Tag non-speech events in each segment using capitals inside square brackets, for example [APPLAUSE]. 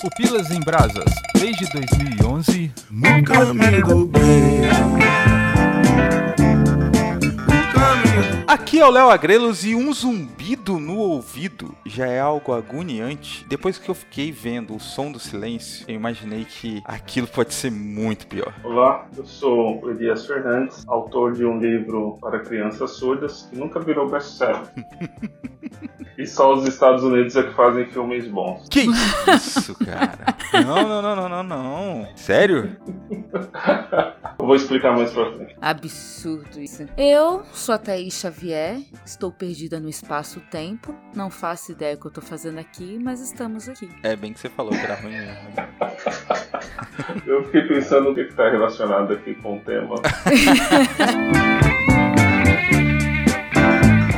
Pupilas em Brasas, desde 2011, no caminho do bem. Aqui é o Léo Agrelos e um no ouvido já é algo agoniante. Depois que eu fiquei vendo o som do silêncio, eu imaginei que aquilo pode ser muito pior. Olá, eu sou o Elias Fernandes, autor de um livro para crianças surdas que nunca virou best-seller. [LAUGHS] e só os Estados Unidos é que fazem filmes bons. Que isso, cara? Não, não, não, não, não, não. Sério? eu vou explicar mais pra frente. Absurdo isso. Eu sou a Thaís Xavier, estou perdida no espaço-tempo, não faço ideia o que eu tô fazendo aqui, mas estamos aqui. É bem que você falou que era ruim mesmo. [LAUGHS] eu fiquei pensando o que está relacionado aqui com o tema. [LAUGHS]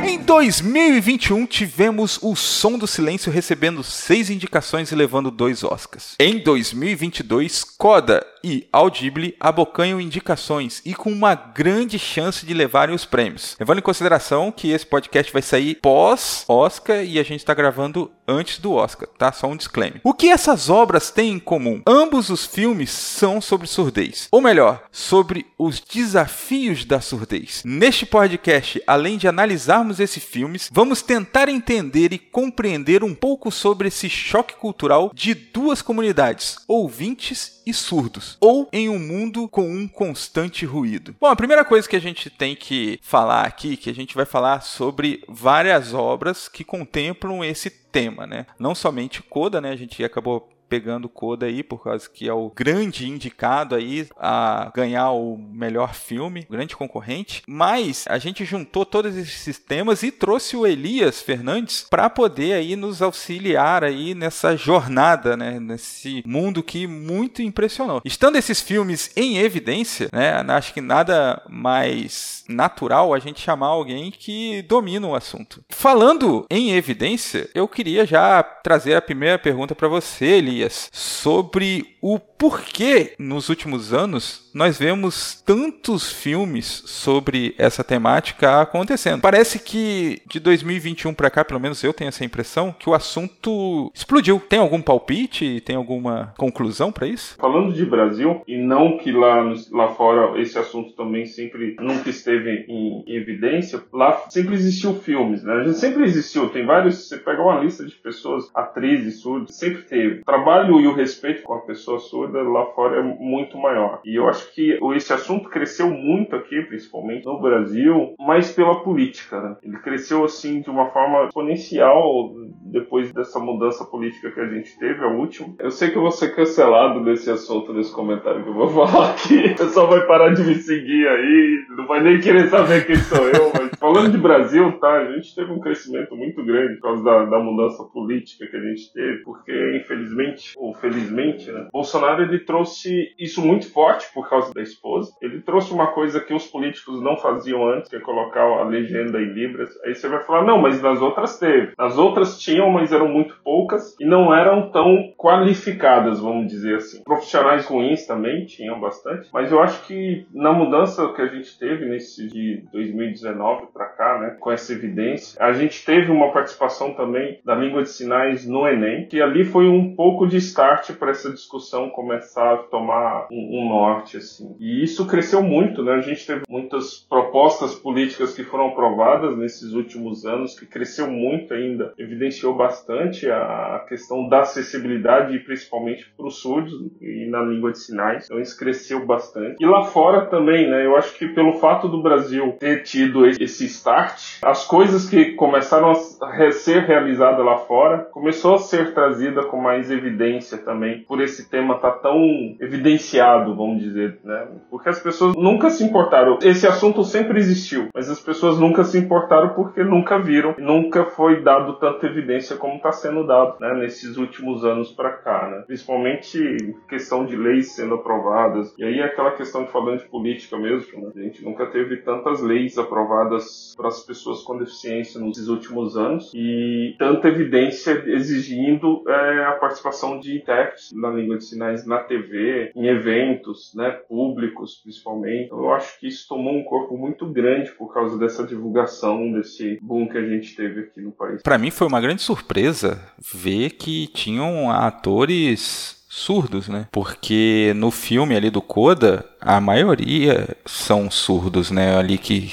Em 2021 tivemos o Som do Silêncio recebendo seis indicações e levando dois Oscars. Em 2022, Coda e Audible abocanham indicações e com uma grande chance de levarem os prêmios. Levando em consideração que esse podcast vai sair pós-Oscar e a gente está gravando antes do Oscar, tá? Só um disclaimer. O que essas obras têm em comum? Ambos os filmes são sobre surdez, ou melhor, sobre os desafios da surdez. Neste podcast, além de analisarmos esses filmes, vamos tentar entender e compreender um pouco sobre esse choque cultural de duas comunidades, ouvintes e surdos, ou em um mundo com um constante ruído. Bom, a primeira coisa que a gente tem que falar aqui, que a gente vai falar sobre várias obras que contemplam esse tema, né? Não somente Coda, né? A gente acabou pegando Coda aí, por causa que é o grande indicado aí a ganhar o melhor filme, grande concorrente. Mas a gente juntou todos esses temas e trouxe o Elias Fernandes para poder aí nos auxiliar aí nessa jornada, né, nesse mundo que muito impressionou. Estando esses filmes em evidência, né, acho que nada mais natural a gente chamar alguém que domina o assunto. Falando em evidência, eu queria já trazer a primeira pergunta para você, Elias sobre o porquê nos últimos anos nós vemos tantos filmes sobre essa temática acontecendo. Parece que de 2021 para cá, pelo menos eu tenho essa impressão, que o assunto explodiu. Tem algum palpite? Tem alguma conclusão para isso? Falando de Brasil, e não que lá, lá fora esse assunto também sempre nunca esteve em, evidência, lá sempre existiu filmes, né? A gente sempre existiu, tem vários, você pega uma lista de pessoas, atrizes, surdas, sempre teve. O trabalho e o respeito com a pessoa surda lá fora é muito maior. E eu acho que esse assunto cresceu muito aqui, principalmente no Brasil, mas pela política. Né? Ele cresceu assim de uma forma exponencial depois dessa mudança política que a gente teve, a última. Eu sei que eu vou ser cancelado desse assunto, nesse comentário que eu vou [LAUGHS] falar aqui. O pessoal vai parar de me seguir aí, não vai nem querer saber quem sou eu, mas falando de Brasil, tá? A gente teve um crescimento muito grande por causa da, da mudança política que a gente teve, porque infelizmente, ou felizmente, né? Bolsonaro ele trouxe isso muito forte por causa da esposa. Ele trouxe uma coisa que os políticos não faziam antes, que é colocar a legenda em libras. Aí você vai falar, não, mas nas outras teve. Nas outras tinham, mas eram muito poucas e não eram tão qualificadas, vamos dizer assim. Profissionais ruins também tinham bastante, mas eu acho que na mudança que a gente teve nesse de 2019 para cá, né, com essa evidência, a gente teve uma participação também da língua de sinais no Enem, que ali foi um pouco de start para essa discussão começar começar a tomar um, um, norte assim. E isso cresceu muito, né? A gente teve muitas propostas políticas que foram aprovadas nesses últimos anos, que cresceu muito ainda, evidenciou bastante a questão da acessibilidade, principalmente para os surdos e na língua de sinais. Então isso cresceu bastante. E lá fora também, né? Eu acho que pelo fato do Brasil ter tido esse start, as coisas que começaram a ser realizadas lá fora começou a ser trazida com mais evidência também por esse tema estar tá tão evidenciado, vamos dizer, né? Porque as pessoas nunca se importaram. Esse assunto sempre existiu, mas as pessoas nunca se importaram porque nunca viram, nunca foi dado tanta evidência como está sendo dado, né? Nesses últimos anos para cá, né? Principalmente questão de leis sendo aprovadas. E aí aquela questão de falando de política mesmo, né? A gente nunca teve tantas leis aprovadas para as pessoas com deficiência nos últimos anos e tanta evidência exigindo é, a participação de intérpretes na língua de sinais na TV, em eventos, né, públicos principalmente. Então, eu acho que isso tomou um corpo muito grande por causa dessa divulgação, desse boom que a gente teve aqui no país. Para mim foi uma grande surpresa ver que tinham atores surdos, né? Porque no filme ali do Coda, a maioria são surdos, né? Ali que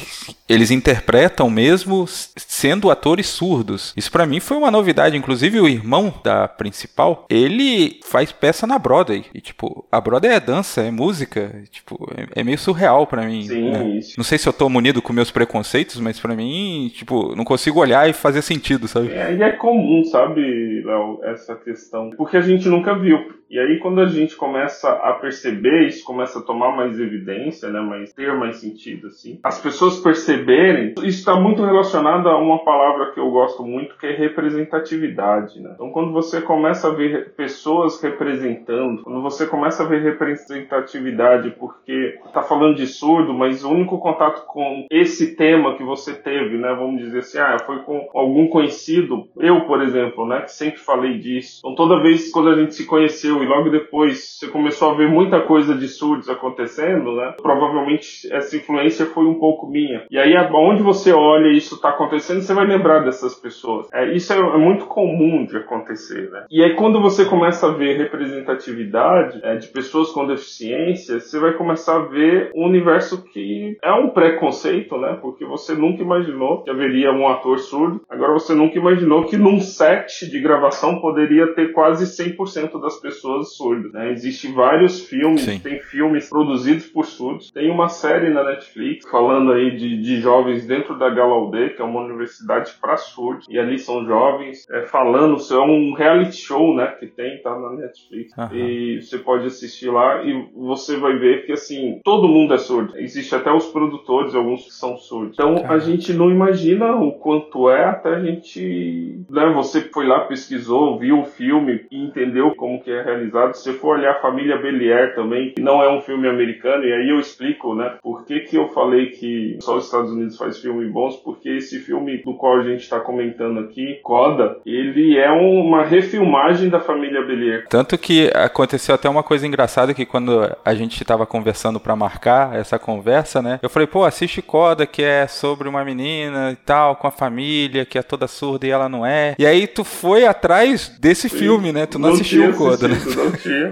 eles interpretam mesmo sendo atores surdos. Isso para mim foi uma novidade. Inclusive o irmão da principal, ele faz peça na Broadway. E tipo, a Broadway é dança, é música. Tipo, é, é meio surreal para mim. Sim, né? isso. Não sei se eu tô munido com meus preconceitos, mas para mim, tipo, não consigo olhar e fazer sentido, sabe? É, e é comum, sabe, Léo, essa questão. Porque a gente nunca viu. E aí, quando a gente começa a perceber, isso começa a tomar mais evidência, né, mas ter mais sentido, assim. As pessoas perceberem, isso está muito relacionado a uma palavra que eu gosto muito, que é representatividade, né? Então, quando você começa a ver pessoas representando, quando você começa a ver representatividade, porque tá falando de surdo, mas o único contato com esse tema que você teve, né, vamos dizer assim, ah, foi com algum conhecido, eu, por exemplo, né, que sempre falei disso. Então, toda vez quando a gente se conheceu e logo depois você começou a ver muita coisa de surdos acontecendo, né? Provavelmente essa influência foi um pouco minha. E aí, onde você olha e isso está acontecendo, você vai lembrar dessas pessoas. É, isso é, é, muito comum de acontecer, né? E aí, quando você começa a ver representatividade é, de pessoas com deficiência, você vai começar a ver um universo que é um preconceito, né? Porque você nunca imaginou que haveria um ator surdo. Agora, você nunca imaginou que num set de gravação poderia ter quase 100% das pessoas pessoas surdas. Né? Existem vários filmes, Sim. tem filmes produzidos por surdos. Tem uma série na Netflix falando aí de, de jovens dentro da Gallaudet, que é uma universidade para surdos. E ali são jovens é, falando, é um reality show, né, que tem, tá na Netflix. Uhum. E você pode assistir lá e você vai ver que, assim, todo mundo é surdo. Existe até os produtores, alguns que são surdos. Então, Caramba. a gente não imagina o quanto é até a gente... Né, você foi lá, pesquisou, viu o filme e entendeu como que é realizado. Se for olhar a Família Belier também, que não é um filme americano, e aí eu explico, né, por que, que eu falei que só os Estados Unidos faz filmes bons, porque esse filme do qual a gente está comentando aqui, Coda, ele é uma refilmagem da Família Belier. Tanto que aconteceu até uma coisa engraçada que quando a gente estava conversando para marcar essa conversa, né, eu falei, pô, assiste Coda, que é sobre uma menina e tal, com a família, que é toda surda e ela não é. E aí tu foi atrás desse Sim, filme, né? Tu não, não assistiu o Coda, né? não tinha.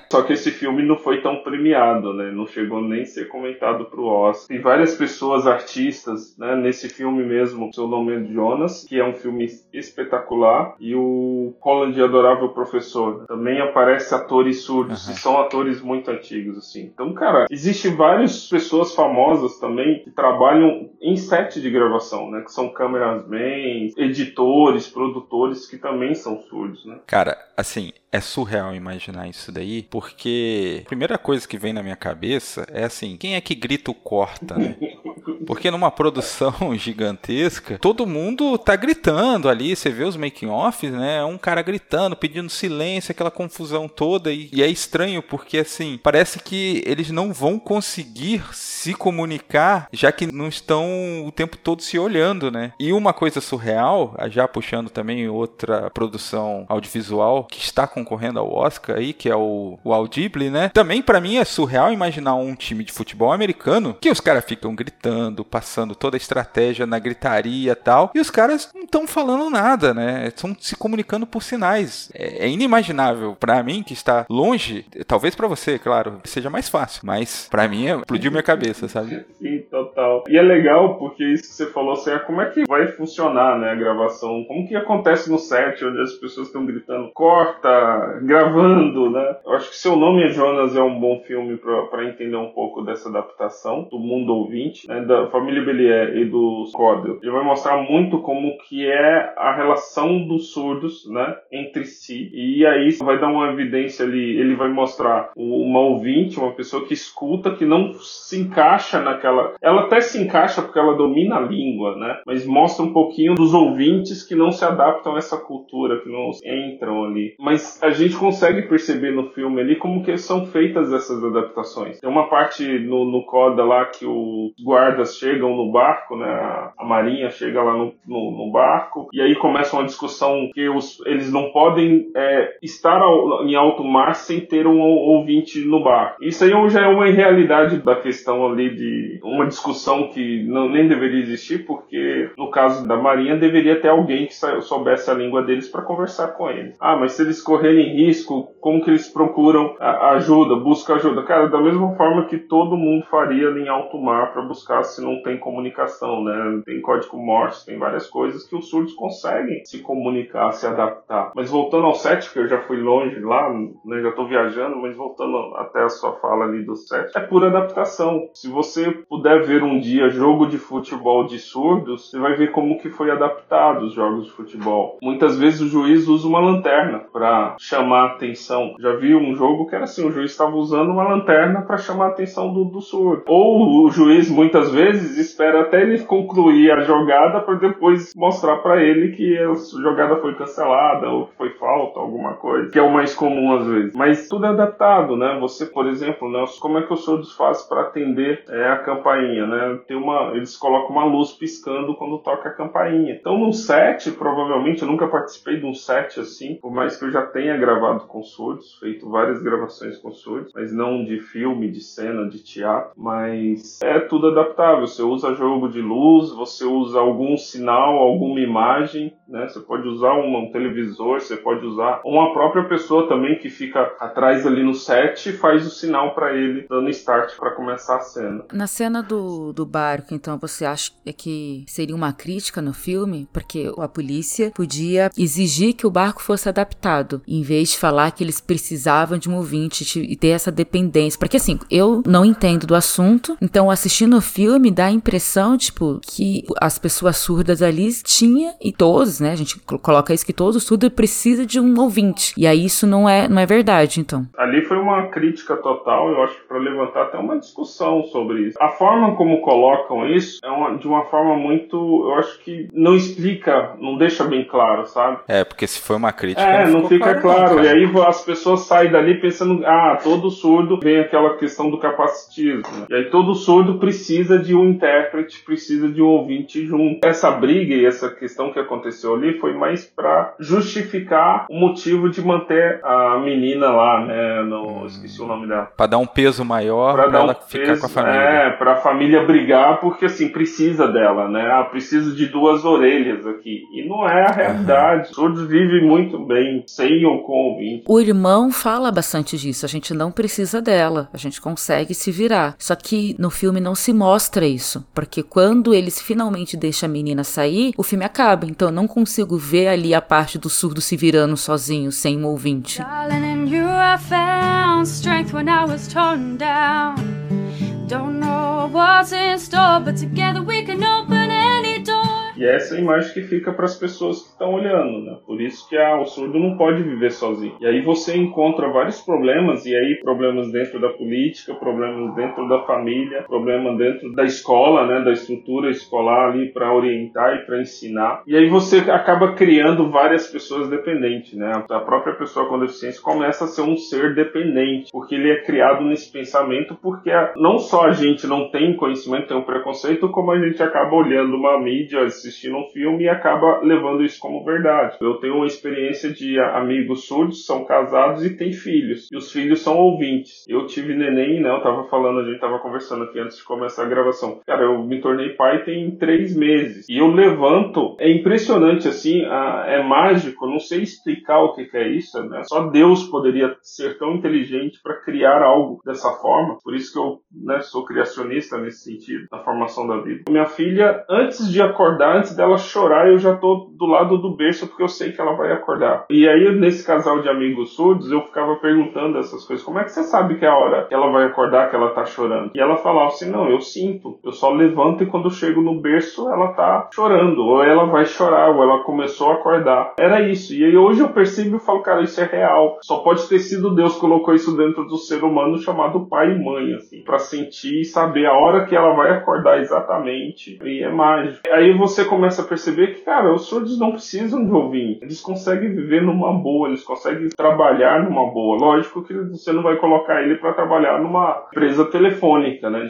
[LAUGHS] Só que esse filme não foi tão premiado, né? Não chegou nem a ser comentado pro Oscar. Tem várias pessoas, artistas, né? Nesse filme mesmo, seu nome é Jonas, que é um filme espetacular. E o Holland Adorável Professor. Também aparece atores surdos, uhum. e são atores muito antigos, assim. Então, cara, existem várias pessoas famosas também que trabalham em set de gravação, né? Que são cameramen, editores, produtores que também são surdos, né? Cara, assim, é surreal imaginar isso daí, porque a primeira coisa que vem na minha cabeça é assim: quem é que grita o corta, né? [LAUGHS] Porque numa produção [LAUGHS] gigantesca, todo mundo tá gritando ali. Você vê os making-offs, né? Um cara gritando, pedindo silêncio, aquela confusão toda. E, e, é estranho porque, assim, parece que eles não vão conseguir se comunicar, já que não estão o tempo todo se olhando, né? E uma coisa surreal, já puxando também outra produção audiovisual que está concorrendo ao Oscar aí, que é o, o Audible, né? Também para mim é surreal imaginar um time de futebol americano que os caras ficam gritando falando, passando toda a estratégia na gritaria e tal, e os caras não estão falando nada, né? Estão se comunicando por sinais. É, é inimaginável para mim que está longe, talvez para você, claro, seja mais fácil, mas para mim é, explodiu minha cabeça, sabe? Sim, total. E é legal porque isso que você falou, assim, é como é que vai funcionar, né, a gravação? Como que acontece no set onde as pessoas estão gritando, corta, gravando, né? Eu acho que Seu Nome é Jonas é um bom filme para entender um pouco dessa adaptação do mundo ouvinte, né, da família Belier e do Códel, ele vai mostrar muito como que é a relação dos surdos, né, entre si. E aí vai dar uma evidência ali, ele vai mostrar uma ouvinte, uma pessoa que escuta, que não se encaixa naquela... Ela ela até se encaixa porque ela domina a língua, né? Mas mostra um pouquinho dos ouvintes que não se adaptam a essa cultura, que não entram ali. Mas a gente consegue perceber no filme ali como que são feitas essas adaptações. Tem uma parte no, no Coda lá que os guardas chegam no barco, né? A, marinha chega lá no, no, no, barco e aí começa uma discussão que os, eles não podem é, estar ao, em alto mar sem ter um ouvinte no barco. Isso aí já é uma irrealidade da questão ali de uma discussão que não, nem deveria existir, porque no caso da marinha deveria ter alguém que soubesse a língua deles para conversar com eles. Ah, mas se eles correrem risco, como que eles procuram ajuda, buscam ajuda? Cara, da mesma forma que todo mundo faria em alto mar para buscar não tem comunicação, né? Tem código Morse, tem várias coisas que os surdos conseguem se comunicar, se adaptar. Mas voltando ao set, que eu já fui longe lá, né, já estou viajando, mas voltando até a sua fala ali do set, é pura adaptação. Se você puder ver um dia jogo de futebol de surdos, você vai ver como que foi adaptado os jogos de futebol. Muitas vezes o juiz usa uma lanterna para chamar a atenção. Já vi um jogo que era assim, o juiz estava usando uma lanterna para chamar a atenção do, do surdo. Ou o juiz muitas vezes espera até ele concluir a jogada para depois mostrar para ele que a jogada foi cancelada ou foi falta, alguma coisa, que é o mais comum às vezes. Mas tudo é adaptado, né? Você, por exemplo, né, como é que os surdos fazem para atender é, a campainha, né? Tem uma, eles colocam uma luz piscando quando toca a campainha. Então no set, provavelmente, eu nunca participei de um set assim, por mais que eu já tenha gravado com surdos, feito várias gravações com surdos, mas não de filme, de cena, de teatro, mas é tudo adaptável. Você usa jogo de luz, você usa algum sinal, alguma imagem, né? Você pode usar um, um televisor, você pode usar uma própria pessoa também que fica atrás ali no set e faz o sinal para ele, dando start para começar a cena. Na cena do, do barco, então, você acha que seria uma crítica no filme? Porque a polícia podia exigir que o barco fosse adaptado, em vez de falar que eles precisavam de um ouvinte e ter essa dependência. Porque assim, eu não entendo do assunto, então assistindo o filme dá a impressão, tipo, que as pessoas surdas ali tinha e todos, né? A gente coloca isso que todo surdo precisa de um ouvinte. E aí isso não é, não é verdade, então. Ali foi uma crítica total, eu acho que para levantar até uma discussão sobre isso. A forma como colocam isso é uma, de uma forma muito, eu acho que não explica, não deixa bem claro, sabe? É, porque se foi uma crítica. É, não, não fica claro. claro. Não, e aí as pessoas saem dali pensando, ah, todo surdo vem aquela questão do capacitismo. E aí todo surdo precisa de um intérprete, precisa de um ouvinte junto. Essa briga e essa questão que aconteceu ali foi mais para justificar o motivo de manter a menina lá, né? No, esqueci o nome dela. Para dar um peso maior para ela um ficar peso, com a família. É, para a família brigar, porque assim precisa dela, né? Ah, precisa de duas orelhas aqui. E não é a realidade. Uhum. Surdos vivem muito bem sem ou com ouvinte. O irmão fala bastante disso. A gente não precisa dela. A gente consegue se virar. Só que no filme não se mostra isso. Porque quando eles finalmente deixam a menina sair, o filme acaba. Então eu não consigo ver ali a parte do surdo se virando sozinho, sem um ouvinte. Darling, E essa é a imagem que fica para as pessoas que estão olhando, né? Por isso que ah, o surdo não pode viver sozinho. E aí você encontra vários problemas, e aí problemas dentro da política, problemas dentro da família, problema dentro da escola, né? Da estrutura escolar ali para orientar e para ensinar. E aí você acaba criando várias pessoas dependentes, né? A própria pessoa com deficiência começa a ser um ser dependente, porque ele é criado nesse pensamento, porque não só a gente não tem conhecimento, tem um preconceito, como a gente acaba olhando uma mídia, assistindo um filme e acaba levando isso como verdade. Eu tenho uma experiência de amigos surdos, são casados e têm filhos. E os filhos são ouvintes. Eu tive neném, né? Eu tava falando, a gente tava conversando aqui antes de começar a gravação. Cara, eu me tornei pai tem três meses. E eu levanto, é impressionante, assim, é mágico, não sei explicar o que, que é isso, né? Só Deus poderia ser tão inteligente para criar algo dessa forma. Por isso que eu né, sou criacionista nesse sentido, na formação da vida. Minha filha, antes de acordar, antes dela chorar, eu já tô do lado do berço porque eu sei que ela vai acordar. E aí, nesse casal de amigos surdos, eu ficava perguntando essas coisas. Como é que você sabe que é a hora que ela vai acordar, que ela tá chorando? E ela falava assim: não, eu sinto. Eu só levanto e quando eu chego no berço, ela tá chorando. Ou ela vai chorar, ou ela começou a acordar. Era isso. E aí hoje eu percebo e falo, cara, isso é real. Só pode ter sido Deus que colocou isso dentro do ser humano chamado pai e mãe, assim, para sentir e saber a hora que ela vai acordar exatamente. E é mágico. Aí você começa a perceber que, cara, os surdos não precisam de ouvir. Eles conseguem viver numa boa, eles conseguem trabalhar numa boa. Lógico que você não vai colocar ele para trabalhar numa empresa telefônica, né,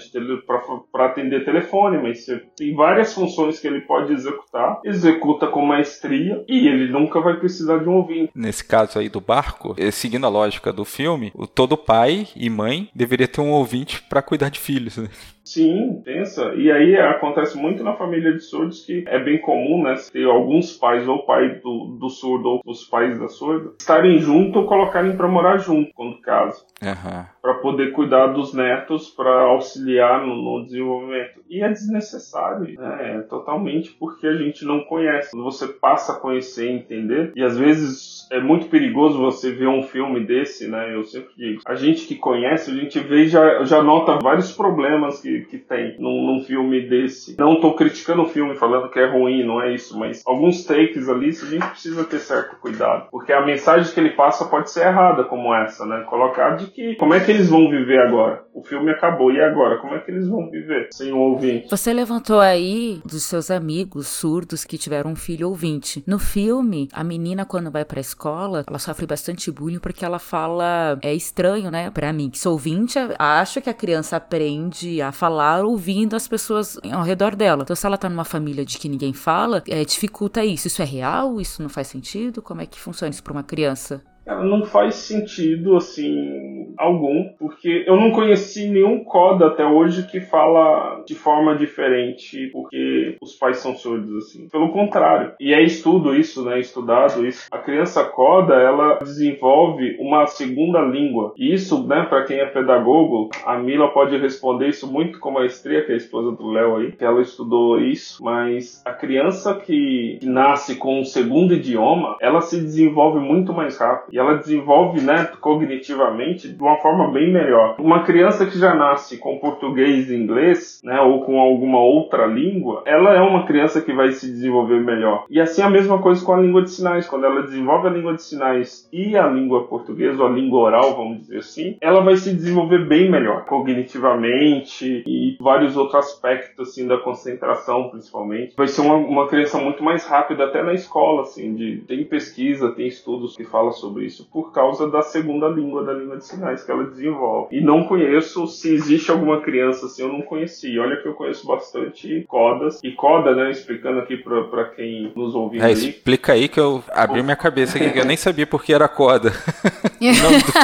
para atender telefone, mas tem várias funções que ele pode executar, executa com maestria e ele nunca vai precisar de um ouvinte. Nesse caso aí do barco, eh, seguindo a lógica do filme, todo pai e mãe deveria ter um ouvinte para cuidar de filhos, né? Sim, pensa. E aí acontece muito na família de surdos que é bem comum, né? Ter alguns pais, ou pai do, do surdo ou os pais da surda, estarem junto ou colocarem para morar junto, quando caso. Uhum. Para poder cuidar dos netos, para auxiliar no, no, desenvolvimento. E é desnecessário, né? É totalmente porque a gente não conhece. Quando você passa a conhecer e entender, e às vezes é muito perigoso você ver um filme desse, né? Eu sempre digo. A gente que conhece, a gente vê e já, já nota vários problemas que que, tem num, num, filme desse. Não tô criticando o filme falando que é ruim, não é isso, mas alguns takes ali a gente precisa ter certo cuidado. Porque a mensagem que ele passa pode ser errada, como essa, né? Colocar de que como é que eles vão viver agora? O filme acabou, e agora? Como é que eles vão viver sem um ouvinte? Você levantou aí dos seus amigos surdos que tiveram um filho ouvinte. No filme, a menina, quando vai pra escola, ela sofre bastante bullying porque ela fala. É estranho, né? Pra mim, que sou ouvinte, acho que a criança aprende a falar ouvindo as pessoas ao redor dela. Então, se ela tá numa família de que ninguém fala, é, dificulta isso. Isso é real? Isso não faz sentido? Como é que funciona isso para uma criança? Cara, não faz sentido, assim, algum, porque eu não conheci nenhum coda até hoje que fala de forma diferente porque os pais são surdos, assim. Pelo contrário. E é estudo isso, né? Estudado isso. A criança coda, ela desenvolve uma segunda língua. E isso, né, para quem é pedagogo, a Mila pode responder isso muito com maestria, que é a esposa do Léo aí, que ela estudou isso, mas a criança que nasce com um segundo idioma, ela se desenvolve muito mais rápido e ela desenvolve, né, cognitivamente de uma forma bem melhor. Uma criança que já nasce com português e inglês, né, ou com alguma outra língua, ela é uma criança que vai se desenvolver melhor. E assim a mesma coisa com a língua de sinais, quando ela desenvolve a língua de sinais e a língua portuguesa, ou a língua oral, vamos dizer assim, ela vai se desenvolver bem melhor, cognitivamente e vários outros aspectos assim da concentração, principalmente. Vai ser uma, uma criança muito mais rápida até na escola, assim, de tem pesquisa, tem estudos que falam sobre isso por causa da segunda língua, da língua de sinais que ela desenvolve. E não conheço se existe alguma criança assim, eu não conheci. Olha que eu conheço bastante codas. E coda, né, explicando aqui para quem nos ouve é, Explica aí que eu abri minha cabeça aqui, que eu nem sabia porque era coda. [LAUGHS]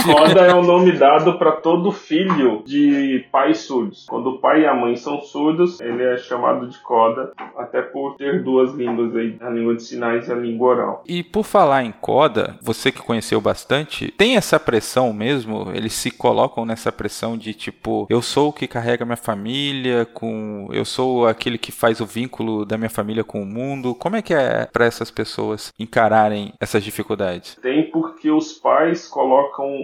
coda [LAUGHS] é o nome dado para todo filho de pais surdos. Quando o pai e a mãe são surdos, ele é chamado de coda, até por ter duas línguas aí, a língua de sinais e a língua oral. E por falar em coda, você que conhece conheceu bastante, tem essa pressão mesmo? Eles se colocam nessa pressão de tipo, eu sou o que carrega minha família, com eu sou aquele que faz o vínculo da minha família com o mundo. Como é que é para essas pessoas encararem essas dificuldades? Tem porque os pais colocam,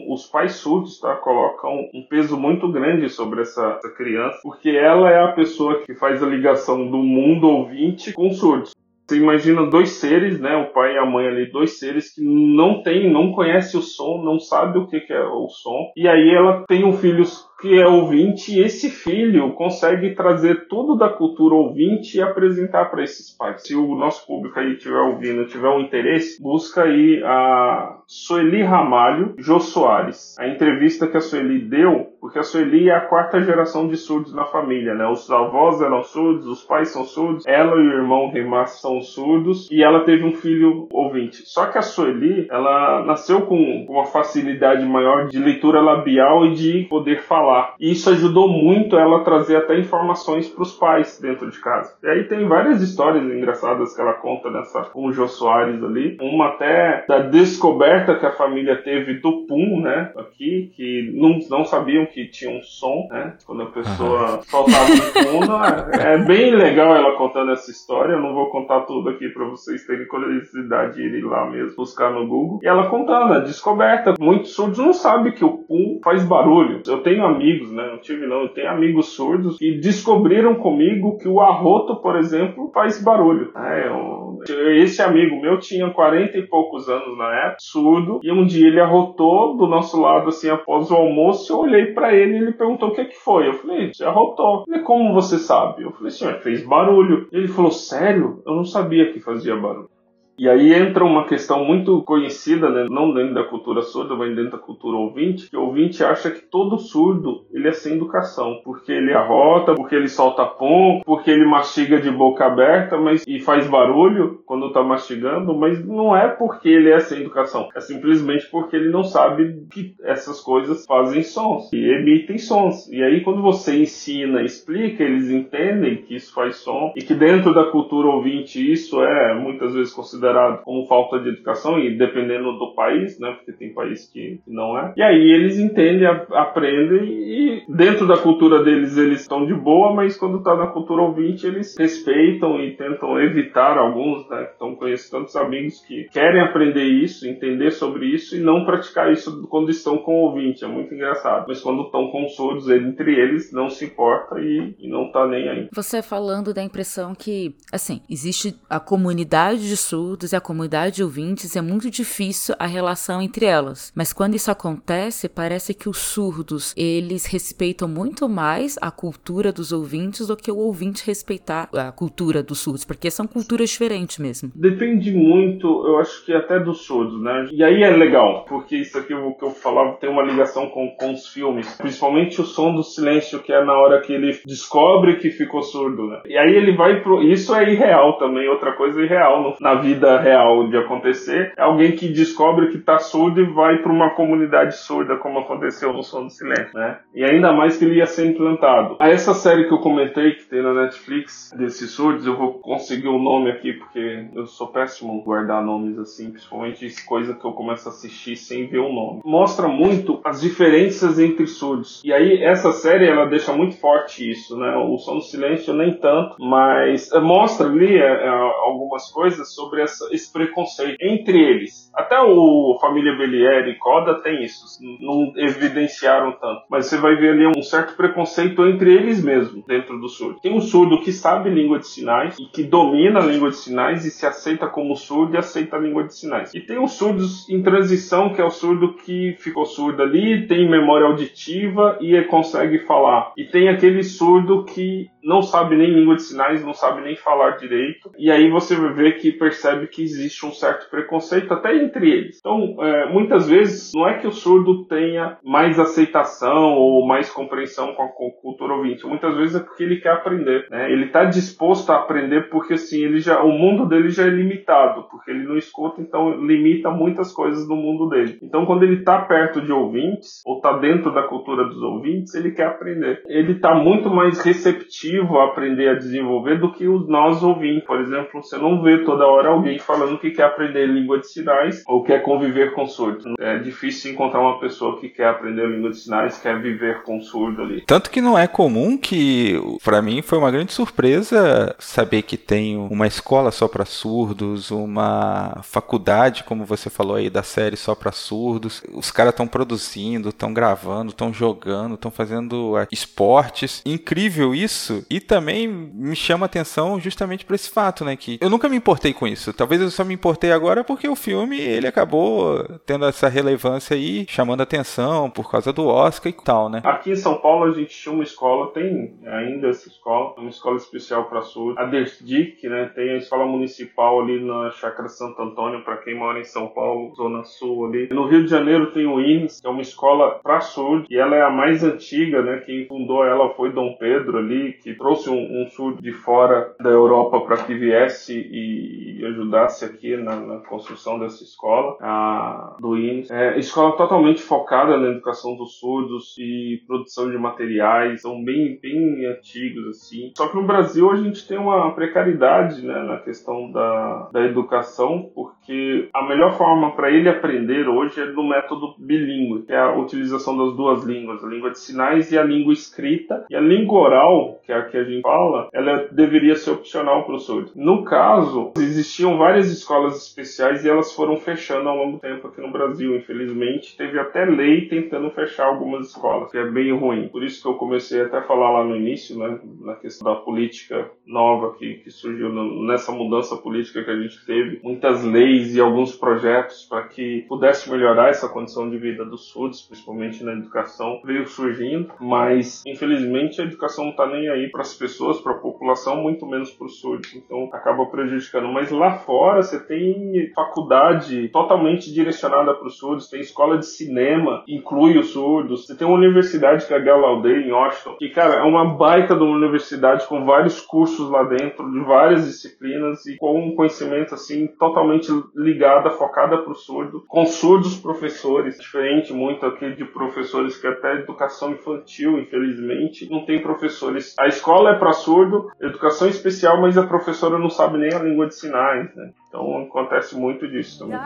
os pais surdos, tá? Colocam um peso muito grande sobre essa, essa criança, porque ela é a pessoa que faz a ligação do mundo ouvinte com surdos. Você imagina dois seres, né, o pai e a mãe ali, dois seres que não tem, não conhece o som, não sabe o que, que é o som, e aí ela tem um filho que é ouvinte, e esse filho consegue trazer tudo da cultura ouvinte e apresentar para esses pais. Se o nosso público aí estiver ouvindo, tiver um interesse, busca aí a Sueli Ramalho Jô Soares. A entrevista que a Sueli deu, porque a Sueli é a quarta geração de surdos na família, né? Os avós eram surdos, os pais são surdos, ela e o irmão Remar são surdos, e ela teve um filho ouvinte. Só que a Sueli, ela nasceu com uma facilidade maior de leitura labial e de poder falar falar. E isso ajudou muito ela a trazer até informações para os pais dentro de casa. E aí tem várias histórias engraçadas que ela conta nessa com o Jô Soares ali. Uma até da descoberta que a família teve do Pum, né? Aqui, que não, não sabiam que tinha um som, né? Quando a pessoa soltava o Pum. É, é bem legal ela contando essa história. Eu não vou contar tudo aqui para vocês terem curiosidade de ir lá mesmo buscar no Google. E ela contando a descoberta. Muitos surdos não sabem que o Pum faz barulho. Eu tenho amigos, né? Não tive não, eu tenho amigos surdos que descobriram comigo que o arroto, por exemplo, faz barulho. É, eu... Esse amigo meu tinha 40 e poucos anos na época, surdo, e um dia ele arrotou do nosso lado, assim, após o almoço, eu olhei para ele e ele perguntou o que que foi. Eu falei, você arrotou. Ele, como você sabe? Eu falei, senhor, fez barulho. Ele falou, sério? Eu não sabia que fazia barulho. E aí entra uma questão muito conhecida, né? não dentro da cultura surda, mas dentro da cultura ouvinte, que o ouvinte acha que todo surdo ele é sem educação, porque ele arrota, porque ele solta pom, porque ele mastiga de boca aberta mas, e faz barulho quando está mastigando, mas não é porque ele é sem educação, é simplesmente porque ele não sabe que essas coisas fazem sons e emitem sons. E aí quando você ensina, explica, eles entendem que isso faz som e que dentro da cultura ouvinte isso é muitas vezes considerado considerado como falta de educação, e dependendo do país, né? Porque tem país que não é. E aí eles entendem, aprendem, e dentro da cultura deles eles estão de boa, mas quando está na cultura ouvinte eles respeitam e tentam evitar alguns, né? Então conheço tantos amigos que querem aprender isso, entender sobre isso e não praticar isso quando estão com o ouvinte. É muito engraçado. Mas quando estão com surdos, entre eles não se importa e, e não tá nem aí. Você falando da impressão que, assim, existe a comunidade de surdos surdos e a comunidade de ouvintes é muito difícil a relação entre elas. Mas quando isso acontece, parece que os surdos, eles respeitam muito mais a cultura dos ouvintes do que o ouvinte respeitar a cultura dos surdos, porque são culturas diferentes mesmo. Depende muito, eu acho que até dos surdos, né? E aí é legal, porque isso aqui o que eu falava tem uma ligação com, com os filmes, principalmente o som do silêncio, que é na hora que ele descobre que ficou surdo, né? E aí ele vai pro. Isso é irreal também, outra coisa irreal no, na vida vida real de acontecer, é alguém que descobre que tá surdo e vai para uma comunidade surda, como aconteceu no Som do Silêncio, né? E ainda mais que ele ia ser implantado. A essa série que eu comentei, que tem na Netflix, desses surdos, eu vou conseguir o um nome aqui, porque eu sou péssimo em guardar nomes assim, principalmente coisa que eu começo a assistir sem ver o nome. Mostra muito as diferenças entre surdos. E aí, essa série, ela deixa muito forte isso, né? O Som do Silêncio nem tanto, mas mostra ali é, é, algumas coisas sobre as essa, esse preconceito entre eles. Até o Família Belier e Coda tem isso, não evidenciaram tanto. Mas você vai ver ali um certo preconceito entre eles mesmos, dentro do surdo. Tem um surdo que sabe língua de sinais e que domina a língua de sinais e se aceita como surdo e aceita a língua de sinais. E tem os surdos em transição, que é o surdo que ficou surdo ali, tem memória auditiva e consegue falar. E tem aquele surdo que não sabe nem língua de sinais, não sabe nem falar direito. E aí você vai ver que percebe que existe um certo preconceito até entre eles. Então, é, muitas vezes, não é que o surdo tenha mais aceitação ou mais compreensão com a cultura ouvinte. Muitas vezes é porque ele quer aprender. Né? Ele está disposto a aprender porque assim, ele já, o mundo dele já é limitado, porque ele não escuta, então limita muitas coisas do mundo dele. Então, quando ele está perto de ouvintes, ou está dentro da cultura dos ouvintes, ele quer aprender. Ele está muito mais receptivo a aprender a desenvolver do que os nós ouvintes. Por exemplo, você não vê toda hora alguém falando que quer aprender língua de sinais ou quer conviver com surdo. É difícil encontrar uma pessoa que quer aprender língua de sinais, quer viver com surdo ali. Tanto que não é comum que, para mim, foi uma grande surpresa saber que tem uma escola só para surdos, uma faculdade, como você falou aí, da série só para surdos. Os caras estão produzindo, estão gravando, estão jogando, estão fazendo esportes. Incrível isso e também me chama atenção justamente por esse fato, né? Que eu nunca me importei com isso. Talvez eu só me importei agora porque o filme ele acabou tendo essa relevância aí, chamando atenção por causa do Oscar e tal, né? Aqui em São Paulo a gente tinha uma escola, tem ainda essa escola, uma escola especial para surdo. A Derdic, né? Tem a escola municipal ali na Chácara Santo Antônio, para quem mora em São Paulo, Zona Sul ali. No Rio de Janeiro tem o INES, que é uma escola para surdo, e ela é a mais antiga, né? Quem fundou ela foi Dom Pedro ali, que trouxe um, um surdo de fora da Europa para que viesse e ajudasse aqui na, na construção dessa escola, a do INES. É, escola totalmente focada na educação dos surdos e produção de materiais, são bem, bem antigos assim. Só que no Brasil a gente tem uma precariedade né, na questão da, da educação, porque a melhor forma para ele aprender hoje é no método bilíngue, que é a utilização das duas línguas, a língua de sinais e a língua escrita. E a língua oral, que é a que a gente fala, ela deveria ser opcional para o surdo. No caso, existiam várias escolas especiais e elas foram fechando ao longo do tempo aqui no Brasil. Infelizmente, teve até lei tentando fechar algumas escolas, que é bem ruim. Por isso que eu comecei até a falar lá no início, né, na questão da política nova que, que surgiu nessa mudança política que a gente teve. Muitas leis e alguns projetos para que pudesse melhorar essa condição de vida dos surdos, principalmente na educação, veio surgindo, mas infelizmente a educação não está nem aí para as pessoas, para a população, muito menos para os surdos. Então acaba prejudicando. Mas lá fora você tem faculdade totalmente direcionada para os surdos, tem escola de cinema, inclui os surdos. Você tem uma universidade que é a Gallaudet, em Washington, que, cara, é uma baita de uma universidade com vários cursos lá dentro, de várias disciplinas e com um conhecimento, assim, totalmente ligada, focada para o surdo, com surdos professores, diferente muito aqui de professores que até educação infantil, infelizmente, não tem professores. A escola é para surdo, educação especial, mas a professora não sabe nem a língua de sinais, né? Então acontece muito disso também.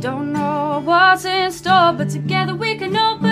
Don't know what's in store, but together we can open any door. E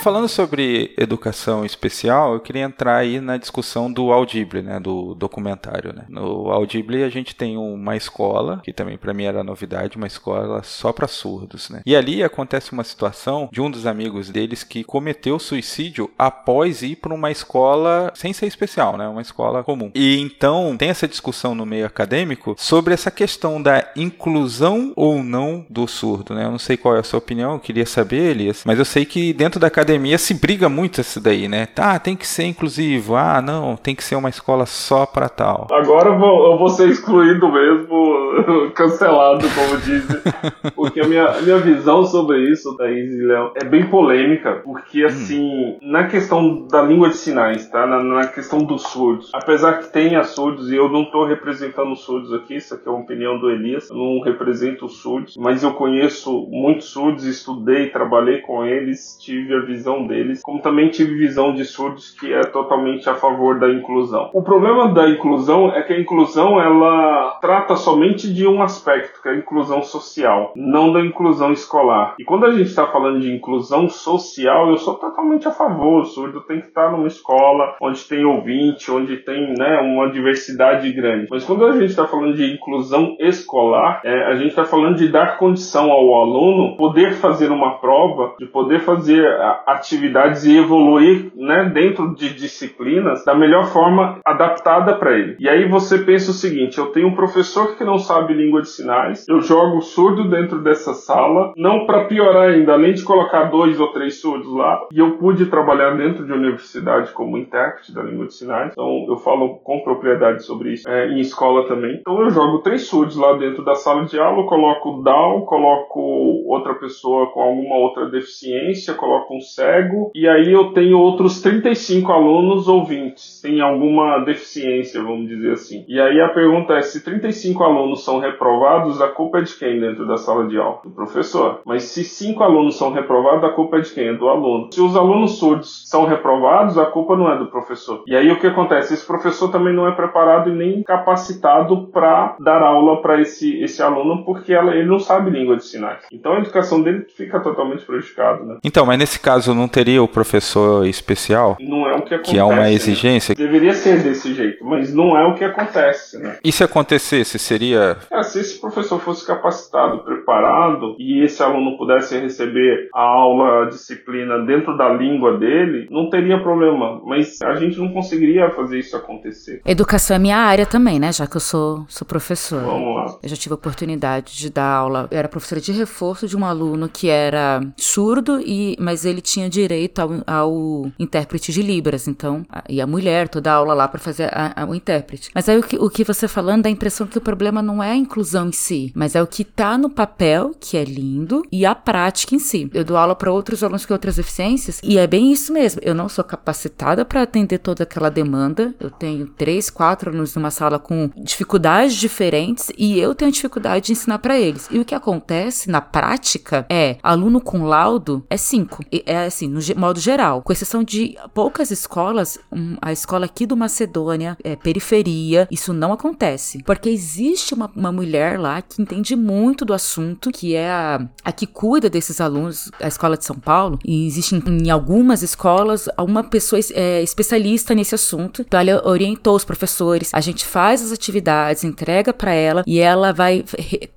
falando sobre educação especial, eu queria entrar aí na discussão do Audible, né, do documentário, né. No Audible a gente tem uma escola, que também para mim era novidade, uma escola só para surdos, né. E ali acontece uma situação de um dos amigos deles que cometeu suicídio após ir para uma escola sem ser especial, né, uma escola comum. E então tem essa discussão no meio acadêmico sobre essa questão da inclusão ou não do surdo, né. Eu não sei qual é a sua opinião, eu queria saber, Elias, mas eu sei que dentro da academia se briga muito isso daí, né? Tá, tem que ser inclusivo. Ah, não, tem que ser uma escola só para tal. Agora eu vou, eu vou ser excluído mesmo, [LAUGHS] cancelado, como dizem. [LAUGHS] Porque a minha, a minha visão sobre isso, Thaís e Léo, é bem polêmica. Porque, hum. assim, hum. na questão da língua de sinais, tá? Na, na, questão dos surdos. Apesar que tenha surdos, e eu não tô representando os surdos aqui, isso aqui é uma opinião do Elias, eu não represento os surdos, mas eu conheço muitos surdos, estudei, trabalhei com eles, tive a visão deles, como também tive visão de surdos que é totalmente a favor da inclusão. O problema da inclusão é que a inclusão ela trata somente de um aspecto, que é a inclusão social, não da inclusão escolar. E quando a gente está falando de inclusão social, eu sou totalmente a favor. O surdo tem que estar numa escola onde tem ouvinte, onde tem né, uma diversidade grande. Mas quando a gente está falando de inclusão escolar, é, a gente está falando de dar condição ao aluno poder fazer uma prova, de poder fazer atividades e evoluir né, dentro de disciplinas da melhor forma adaptada para ele. E aí você pensa o seguinte: eu tenho um professor que não sabe língua de sinais, eu jogo surdo dentro dessa sala, não para piorar ainda, além de colocar dois ou três surdos lá, e eu pude trabalhar dentro de universidade como intérprete da língua de sinais, então eu falo com propriedade sobre isso é, em escola também. Então eu jogo três surdos lá dentro da sala de aula, coloco Down, coloco outra pessoa com alguma outra deficiência, coloco um cego, e aí eu tenho outros 35 alunos ouvintes, sem alguma deficiência, vamos dizer assim. E aí a pergunta é: se 35 alunos são reprovados, a culpa é de quem dentro da sala de aula? Do professor. Mas se 5 alunos são reprovados, a culpa é de quem? É do aluno. Se os alunos surdos são reprovados, a culpa não é do professor. E aí o que acontece? Esse professor também não é preparado e nem capacitado para dar aula para esse, esse aluno, porque ela, ele não sabe língua de sinais. Então a educação dele fica totalmente prejudicada. Né? Então, mas nesse caso não teria o professor especial? Não é o que acontece. Que é uma né? exigência? Né? Deveria ser desse jeito, mas não é o que acontece, né? E se acontecesse, seria... É, se esse professor fosse capacitado, preparado, e esse aluno pudesse receber a aula, a disciplina dentro da língua dele, não teria problema. Mas a gente não conseguiria fazer isso acontecer. Educação é minha área também, né? Já que eu sou, sou professor. Vamos lá. Eu já tive a oportunidade de dar aula. Eu era professora de reforço de um aluno que era surdo, e mas ele tinha tinha direito ao, ao intérprete de Libras, então, e a mulher, toda a aula lá para fazer o intérprete. Mas aí o que, o que você falando dá a impressão que o problema não é a inclusão em si, mas é o que tá no papel, que é lindo, e a prática em si. Eu dou aula para outros alunos com outras deficiências, e é bem isso mesmo. Eu não sou capacitada para atender toda aquela demanda. Eu tenho três, quatro alunos numa sala com dificuldades diferentes, e eu tenho dificuldade de ensinar para eles. E o que acontece na prática é aluno com laudo é cinco. É assim, no modo geral, com exceção de poucas escolas, um, a escola aqui do Macedônia, é, periferia, isso não acontece. Porque existe uma, uma mulher lá que entende muito do assunto, que é a, a que cuida desses alunos, a escola de São Paulo, e existe em, em algumas escolas uma pessoa é, especialista nesse assunto. Então ela orientou os professores, a gente faz as atividades, entrega para ela e ela vai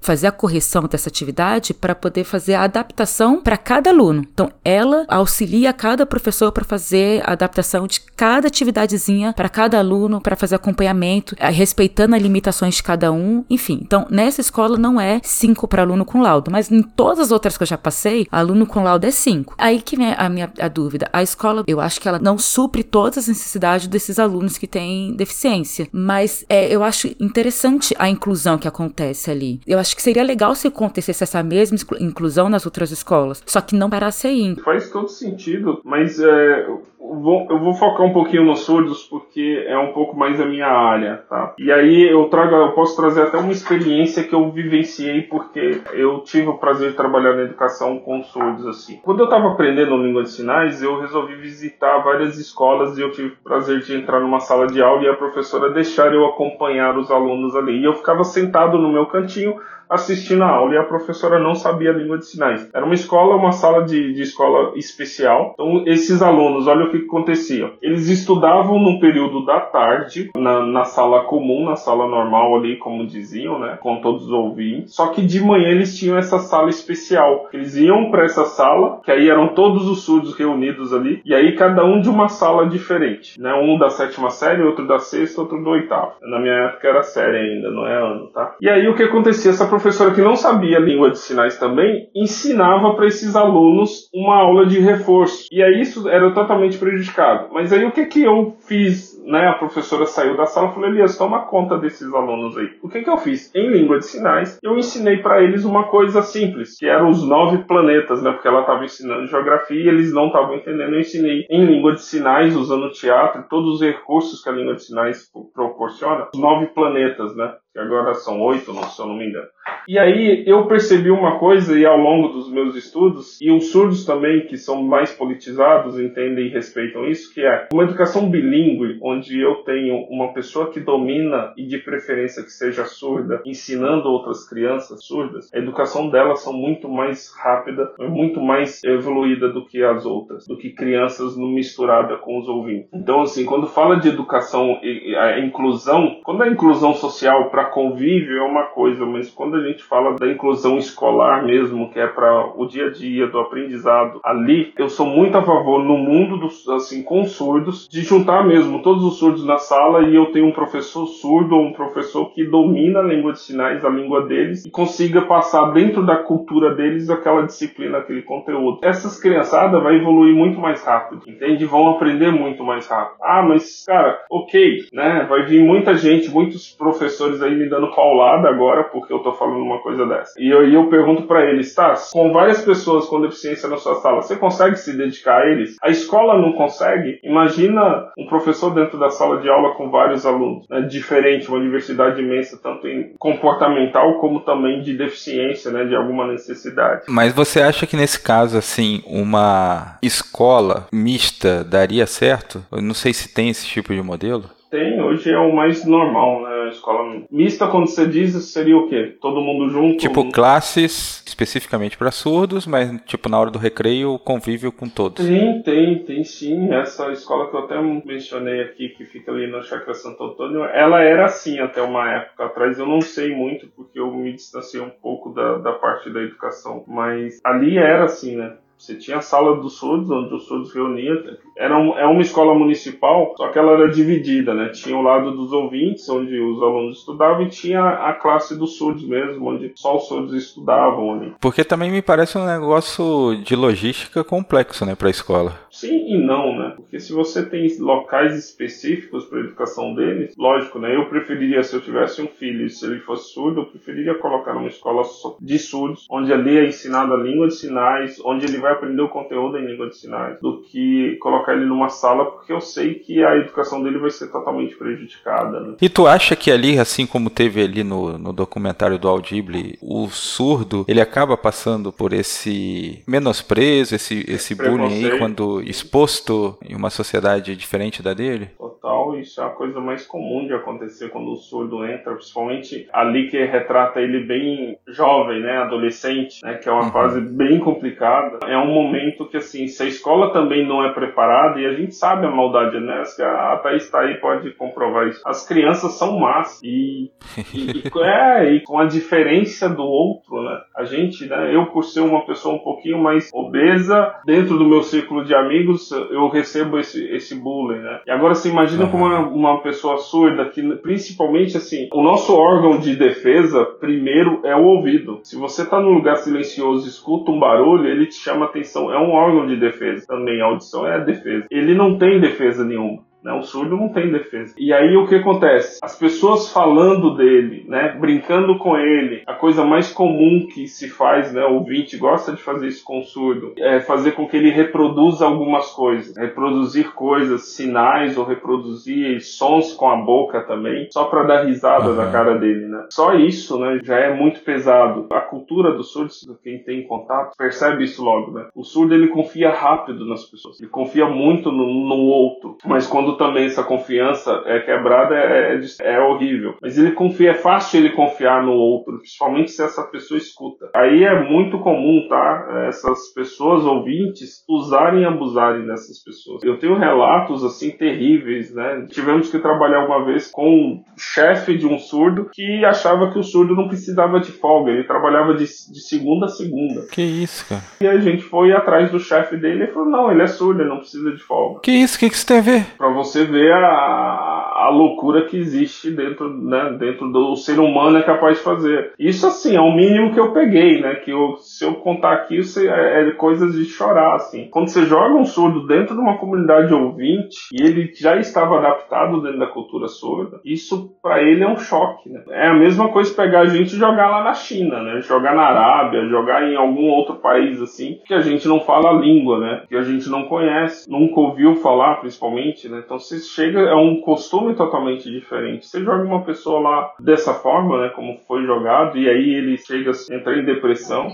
fazer a correção dessa atividade para poder fazer a adaptação para cada aluno. Então ela auxilia cada professor para fazer a adaptação de cada atividadezinha para cada aluno, para fazer acompanhamento, eh, respeitando as limitações de cada um. Enfim, então nessa escola não é cinco para aluno com laudo, mas em todas as outras que eu já passei, aluno com laudo é cinco. Aí que vem a minha a dúvida. A escola, eu acho que ela não supre todas as necessidades desses alunos que têm deficiência, mas é, eu acho interessante a inclusão que acontece ali. Eu acho que seria legal se acontecesse essa mesma inclusão nas outras escolas, só que não parasse aí. Faz todo sentido, mas é, vou, eu vou focar um pouquinho nos surdos porque é um pouco mais a minha área, tá? E aí eu trago, eu posso trazer até uma experiência que eu vivenciei porque eu tive o prazer de trabalhar na educação com surdos assim. Quando eu estava aprendendo língua de sinais, eu resolvi visitar várias escolas e eu tive o prazer de entrar numa sala de aula e a professora deixar eu acompanhar os alunos ali. E eu ficava sentado no meu cantinho assistindo a aula e a professora não sabia a língua de sinais. Era uma escola, uma sala de, de escola especial. Então, esses alunos, olha o que, acontecia. Eles estudavam no período da tarde, na, na sala comum, na sala normal ali, como diziam, né? Com todos os ouvintes. Só que de manhã eles tinham essa sala especial. Eles iam para essa sala, que aí eram todos os surdos reunidos ali, e aí cada um de uma sala diferente, né? Um da sétima série, outro da sexta, outro do oitavo. Na minha época era série ainda, não é ano, tá? E aí o que acontecia? Essa professora que não sabia língua de sinais também ensinava para esses alunos uma aula de reforço. E aí isso era totalmente prejudicado. Mas aí o que que eu fiz? Né, a professora saiu da sala e falou: Elias, toma conta desses alunos aí. O que que eu fiz? Em língua de sinais, eu ensinei para eles uma coisa simples, que eram os nove planetas, né? Porque ela estava ensinando geografia e eles não estavam entendendo. Eu ensinei em língua de sinais, usando teatro, todos os recursos que a língua de sinais proporciona, os nove planetas, né? Que agora são oito, se eu não me engano. E aí eu percebi uma coisa, e ao longo dos meus estudos, e os surdos também, que são mais politizados, entendem e respeitam isso, que é uma educação bilíngue, onde eu tenho uma pessoa que domina, e de preferência que seja surda, ensinando outras crianças surdas, a educação delas são muito mais rápida, muito mais evoluída do que as outras, do que crianças misturada com os ouvintes. Então, assim, quando fala de educação e a inclusão, quando a inclusão social para convívio é uma coisa, mas quando a gente fala da inclusão escolar mesmo, que é para o dia a dia do aprendizado, ali eu sou muito a favor no mundo dos assim com surdos de juntar mesmo todos os surdos na sala e eu tenho um professor surdo ou um professor que domina a língua de sinais, a língua deles e consiga passar dentro da cultura deles aquela disciplina, aquele conteúdo. Essas criançadas vai evoluir muito mais rápido, entende? Vão aprender muito mais rápido. Ah, mas cara, ok, né? Vai vir muita gente, muitos professores aí me dando paulada agora porque eu tô falando uma coisa dessa. E eu, e eu pergunto para eles, tá? Com várias pessoas com deficiência na sua sala, você consegue se dedicar a eles? A escola não consegue? Imagina um professor dentro da sala de aula com vários alunos, né? Diferente, uma diversidade imensa, tanto em comportamental como também de deficiência, né? De alguma necessidade. Mas você acha que nesse caso, assim, uma escola mista daria certo? Eu não sei se tem esse tipo de modelo. Tem, hoje é o mais normal, né? Escola mista, quando você diz, seria o quê? Todo mundo junto? Tipo, classes especificamente para surdos, mas tipo na hora do recreio, convívio com todos. Tem, tem, tem sim. Essa escola que eu até mencionei aqui, que fica ali na Chácara Santo Antônio, ela era assim até uma época atrás. Eu não sei muito, porque eu me distanciei um pouco da, da parte da educação, mas ali era assim, né? Você tinha a sala dos surdos, onde os surdos reuniam, era um, é uma escola municipal, só que ela era dividida, né? Tinha o lado dos ouvintes, onde os alunos estudavam, e tinha a classe dos surdos mesmo, onde só os surdos estudavam ali. Porque também me parece um negócio de logística complexo, né, para a escola. Sim e não, né? Porque se você tem locais específicos para a educação deles, lógico, né? Eu preferiria, se eu tivesse um filho, se ele fosse surdo, eu preferiria colocar numa escola de surdos, onde ali é ensinada a língua de sinais, onde ele vai aprender o conteúdo em língua de sinais, do que colocar ele numa sala, porque eu sei que a educação dele vai ser totalmente prejudicada. Né? E tu acha que ali, assim como teve ali no, no documentário do Audible, o surdo, ele acaba passando por esse menosprezo, esse, esse bullying aí, quando exposto em uma sociedade diferente da dele? Total, isso é a coisa mais comum de acontecer quando o surdo entra, principalmente ali que retrata ele bem jovem, né, adolescente, né, que é uma uhum. fase bem complicada. É um momento que, assim, se a escola também não é preparada, e a gente sabe a maldade, né, a Thaís tá aí pode comprovar isso. As crianças são más e, e, e, [LAUGHS] é, e com a diferença do outro, né, a gente, né, eu por ser uma pessoa um pouquinho mais obesa, dentro do meu círculo de amigos, eu recebo esse, esse bullying, né? E agora você imagina como uma, uma pessoa surda, que principalmente assim, o nosso órgão de defesa, primeiro, é o ouvido. Se você tá num lugar silencioso e escuta um barulho, ele te chama atenção. É um órgão de defesa também. A audição é a defesa. Ele não tem defesa nenhuma. Né? O surdo não tem defesa. E aí o que acontece? As pessoas falando dele, né? brincando com ele, a coisa mais comum que se faz, né? o ouvinte gosta de fazer isso com o surdo, é fazer com que ele reproduza algumas coisas, reproduzir coisas, sinais ou reproduzir sons com a boca também, só para dar risada uhum. da cara dele. Né? Só isso né, já é muito pesado. A cultura do surdo, quem tem contato, percebe isso logo. Né? O surdo ele confia rápido nas pessoas, ele confia muito no, no outro, mas quando também essa confiança é quebrada é, é, é, horrível. Mas ele confia, é fácil ele confiar no outro, principalmente se essa pessoa escuta. Aí é muito comum, tá? Essas pessoas ouvintes usarem e abusarem dessas pessoas. Eu tenho relatos assim terríveis, né? Tivemos que trabalhar uma vez com um chefe de um surdo que achava que o surdo não precisava de folga, ele trabalhava de, de segunda a segunda. Que isso, cara? E a gente foi atrás do chefe dele e falou: não, ele é surdo, ele não precisa de folga. Que isso? O que, que isso tem a ver? Pra você você vê a, a loucura que existe dentro, né, dentro do ser humano é capaz de fazer. Isso, assim, é o mínimo que eu peguei, né? Que eu, se eu contar aqui, você, é, é coisas de chorar, assim. Quando você joga um surdo dentro de uma comunidade ouvinte e ele já estava adaptado dentro da cultura surda, isso para ele é um choque, né? É a mesma coisa pegar a gente e jogar lá na China, né? Jogar na Arábia, jogar em algum outro país, assim, que a gente não fala a língua, né? Que a gente não conhece, nunca ouviu falar, principalmente, né? Então você chega, é um costume totalmente diferente. Você joga uma pessoa lá dessa forma, né, como foi jogado, e aí ele chega a entrar em depressão.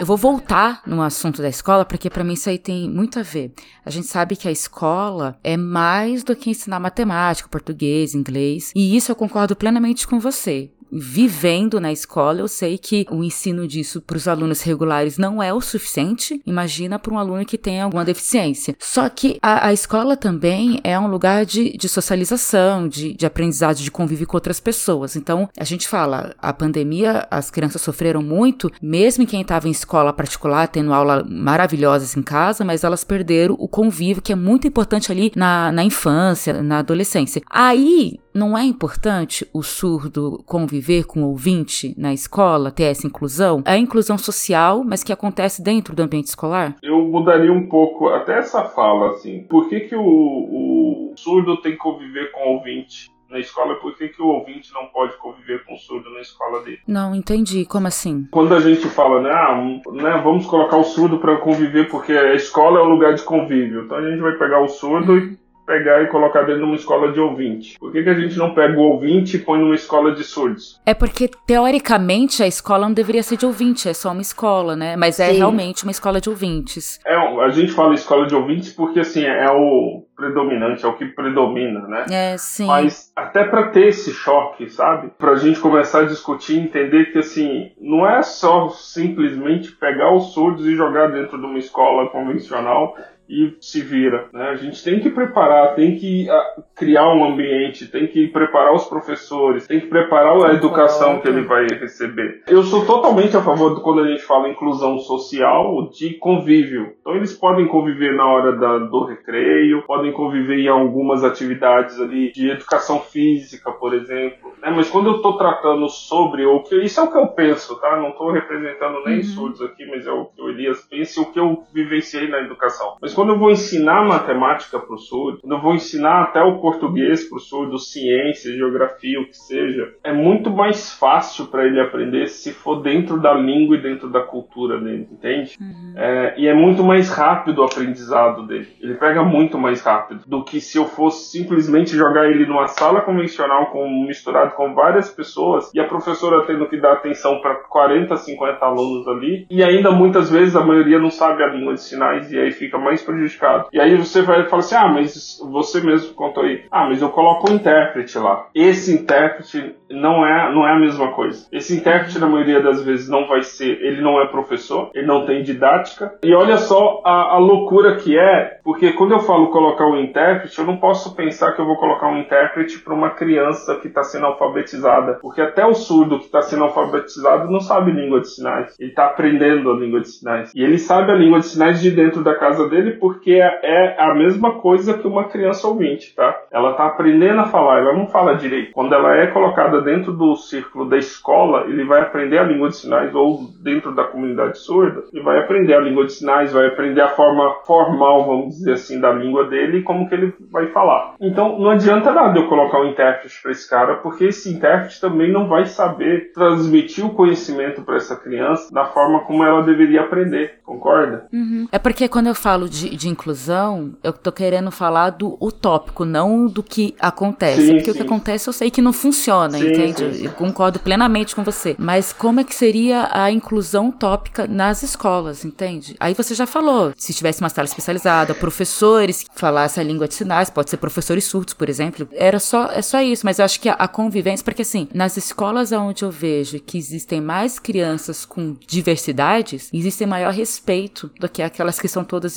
Eu vou voltar no assunto da escola, porque para mim isso aí tem muito a ver. A gente sabe que a escola é mais do que ensinar matemática, português, inglês, e isso eu concordo plenamente com você vivendo na escola, eu sei que o ensino disso para os alunos regulares não é o suficiente. Imagina para um aluno que tem alguma deficiência. Só que a, a escola também é um lugar de, de socialização, de, de aprendizado, de convívio com outras pessoas. Então, a gente fala, a pandemia, as crianças sofreram muito, mesmo quem estava em escola particular, tendo aula maravilhosas em casa, mas elas perderam o convívio, que é muito importante ali na, na infância, na adolescência. Aí, não é importante o surdo conviver com o ouvinte na escola, ter essa inclusão? É a inclusão social, mas que acontece dentro do ambiente escolar? Eu mudaria um pouco até essa fala, assim. Por que, que o, o surdo tem que conviver com o ouvinte? na escola, por que, que o ouvinte não pode conviver com o surdo na escola dele? Não, entendi. Como assim? Quando a gente fala, né, ah, né vamos colocar o surdo para conviver porque a escola é o lugar de convívio. Então a gente vai pegar o surdo e pegar e colocar dentro de uma escola de ouvinte? Por que, que a gente não pega o ouvinte e põe numa escola de surdos? É porque, teoricamente, a escola não deveria ser de ouvinte, é só uma escola, né? Mas é Sim. realmente uma escola de ouvintes. É, a gente fala escola de ouvintes porque, assim, é o predominante, é o que predomina, né? É, sim. Mas até para ter esse choque, sabe? Pra gente começar a discutir e entender que, assim, não é só simplesmente pegar os surdos e jogar dentro de uma escola convencional e se vira. Né? A gente tem que preparar, tem que uh, criar um ambiente, tem que preparar os professores, tem que preparar a educação que ele vai receber. Eu sou totalmente a favor de quando a gente fala inclusão social, de convívio. Então eles podem conviver na hora da, do recreio, podem conviver em algumas atividades ali de educação física, por exemplo. Né? Mas quando eu estou tratando sobre o que isso é o que eu penso, tá? Não estou representando nem uhum. surdos aqui, mas é o que o Elias pensa e o que eu vivenciei na educação. Mas quando eu vou ensinar matemática para o surdo, quando eu vou ensinar até o português para o surdo, ciência, geografia, o que seja, é muito mais fácil para ele aprender se for dentro da língua e dentro da cultura dele, entende? Uhum. É, e é muito mais rápido o aprendizado dele. Ele pega muito mais rápido do que se eu fosse simplesmente jogar ele numa sala convencional com, misturado com várias pessoas e a professora tendo que dar atenção para 40, 50 alunos ali e ainda muitas vezes a maioria não sabe a língua de sinais e aí fica mais prejudicado. E aí você vai falar assim: ah, mas você mesmo contou aí, ah, mas eu coloco um intérprete lá. Esse intérprete não é, não é a mesma coisa. Esse intérprete, na maioria das vezes, não vai ser, ele não é professor, ele não tem didática. E olha só a, a loucura que é, porque quando eu falo colocar um intérprete, eu não posso pensar que eu vou colocar um intérprete para uma criança que está sendo alfabetizada, porque até o surdo que está sendo alfabetizado não sabe língua de sinais. Ele está aprendendo a língua de sinais. E ele sabe a língua de sinais de dentro da casa dele porque é, a mesma coisa que uma criança ouvinte, tá? Ela está aprendendo a falar, ela não fala direito. Quando ela é colocada dentro do círculo da escola, ele vai aprender a língua de sinais, ou dentro da comunidade surda, ele vai aprender a língua de sinais, vai aprender a forma formal, vamos dizer assim, da língua dele e como que ele vai falar. Então, não adianta nada eu colocar um intérprete para esse cara, porque esse intérprete também não vai saber transmitir o conhecimento para essa criança da forma como ela deveria aprender, concorda? Uhum. É porque quando eu falo de, de inclusão, eu tô querendo falar do utópico, não do que acontece. Sim, porque sim. o que acontece eu sei que não funciona, sim, entende? Eu concordo plenamente com você. Mas como é que seria a inclusão utópica nas escolas, entende? Aí você já falou, se tivesse uma sala especializada, professores que falassem a língua de sinais, pode ser professores surdos, por exemplo. Era só, é só isso, mas eu acho que a, a convivência, porque assim, nas escolas onde eu vejo que existem mais crianças com diversidades, existe maior respeito do que aquelas que são todas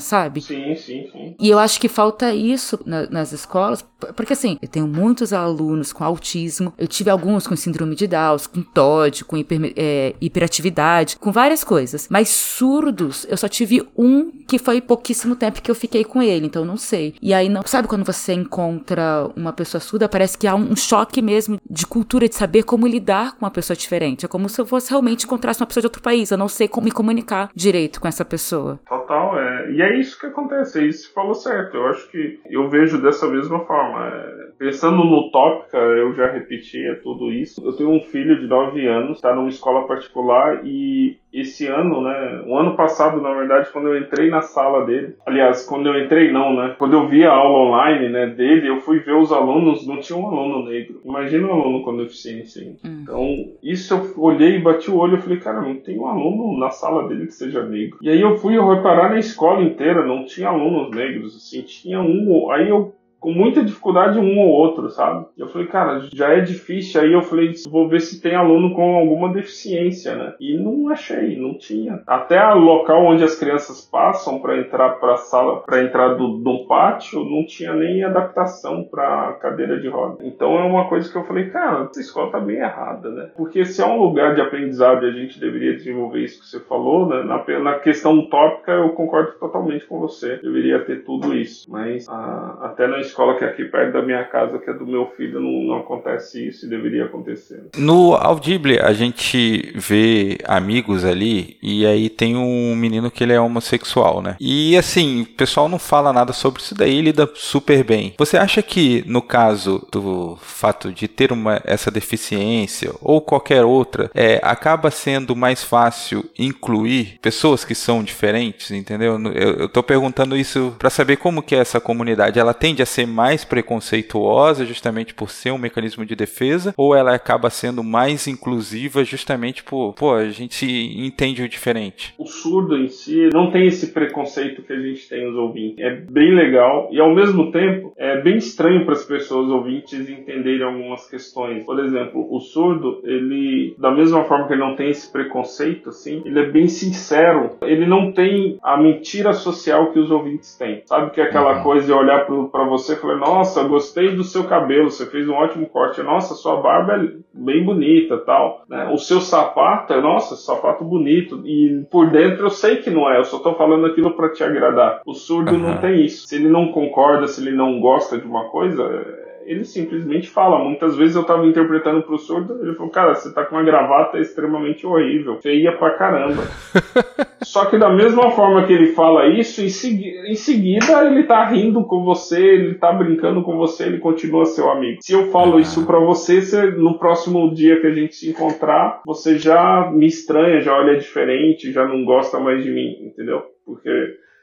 sabe? Sim, sim, sim. E eu acho que falta isso na, nas escolas, porque assim, eu tenho muitos alunos com autismo, eu tive alguns com síndrome de Down, com TOD, com hiper, é, hiperatividade, com várias coisas. Mas surdos, eu só tive um que foi pouquíssimo tempo que eu fiquei com ele, então não sei. E aí, não sabe quando você encontra uma pessoa surda, parece que há um choque mesmo de cultura, de saber como lidar com uma pessoa diferente. É como se eu fosse realmente encontrasse uma pessoa de outro país, eu não sei como me comunicar direito com essa pessoa. Total, é. E é isso que acontece, é isso que falou certo. Eu acho que eu vejo dessa mesma forma. É... Pensando no tópica, eu já repetia tudo isso. Eu tenho um filho de 9 anos, está numa escola particular e esse ano, né? O ano passado, na verdade, quando eu entrei na sala dele, aliás, quando eu entrei não, né? Quando eu vi a aula online, né, dele, eu fui ver os alunos, não tinha um aluno negro. Imagina um aluno com deficiência. Hum. Então, isso eu olhei e bati o olho e falei, cara, não tem um aluno na sala dele que seja negro. E aí eu fui reparar na escola inteira, não tinha alunos negros, assim, tinha um. Aí eu com muita dificuldade um ou outro, sabe? Eu falei, cara, já é difícil. Aí eu falei, vou ver se tem aluno com alguma deficiência, né? E não achei, não tinha. Até o local onde as crianças passam para entrar para a sala, para entrar do, do pátio, não tinha nem adaptação para cadeira de roda. Então é uma coisa que eu falei, cara, essa escola tá bem errada, né? Porque se é um lugar de aprendizado e a gente deveria desenvolver isso que você falou, né? Na, na questão utópica, eu concordo totalmente com você. Deveria ter tudo isso. Mas a, ah, até na escola que é aqui perto da minha casa, que é do meu filho, não, não acontece isso e deveria acontecer. No Audible, a gente vê amigos ali e aí tem um menino que ele é homossexual, né? E assim, o pessoal não fala nada sobre isso daí, lida super bem. Você acha que no caso do fato de ter uma, essa deficiência ou qualquer outra, é, acaba sendo mais fácil incluir pessoas que são diferentes, entendeu? Eu, eu tô perguntando isso para saber como que é essa comunidade. Ela tende a ser ser mais preconceituosa justamente por ser um mecanismo de defesa, ou ela acaba sendo mais inclusiva justamente por, pô, a gente entende o diferente? O surdo em si não tem esse preconceito que a gente tem nos ouvintes. É bem legal e ao mesmo tempo é bem estranho para as pessoas ouvintes entenderem algumas questões. Por exemplo, o surdo, ele, da mesma forma que ele não tem esse preconceito, assim, ele é bem sincero. Ele não tem a mentira social que os ouvintes têm. Sabe que é aquela uhum. coisa de olhar para você e falar: Nossa, gostei do seu cabelo, você fez um ótimo corte. Nossa, sua barba é bem bonita, tal. Né? O seu sapato, é, nossa, sapato bonito. E por dentro eu sei que não é. Eu só tô falando aquilo para te agradar. O surdo uhum. não tem isso. Se ele não concorda, se ele não gosta de uma coisa, ele simplesmente fala. Muitas vezes eu tava interpretando pro surdo, ele falou, cara, você tá com uma gravata extremamente horrível, feia pra caramba. [LAUGHS] Só que da mesma forma que ele fala isso, em, segui em seguida ele tá rindo com você, ele tá brincando com você, ele continua seu amigo. Se eu falo ah. isso pra você, você, no próximo dia que a gente se encontrar, você já me estranha, já olha diferente, já não gosta mais de mim, entendeu? Porque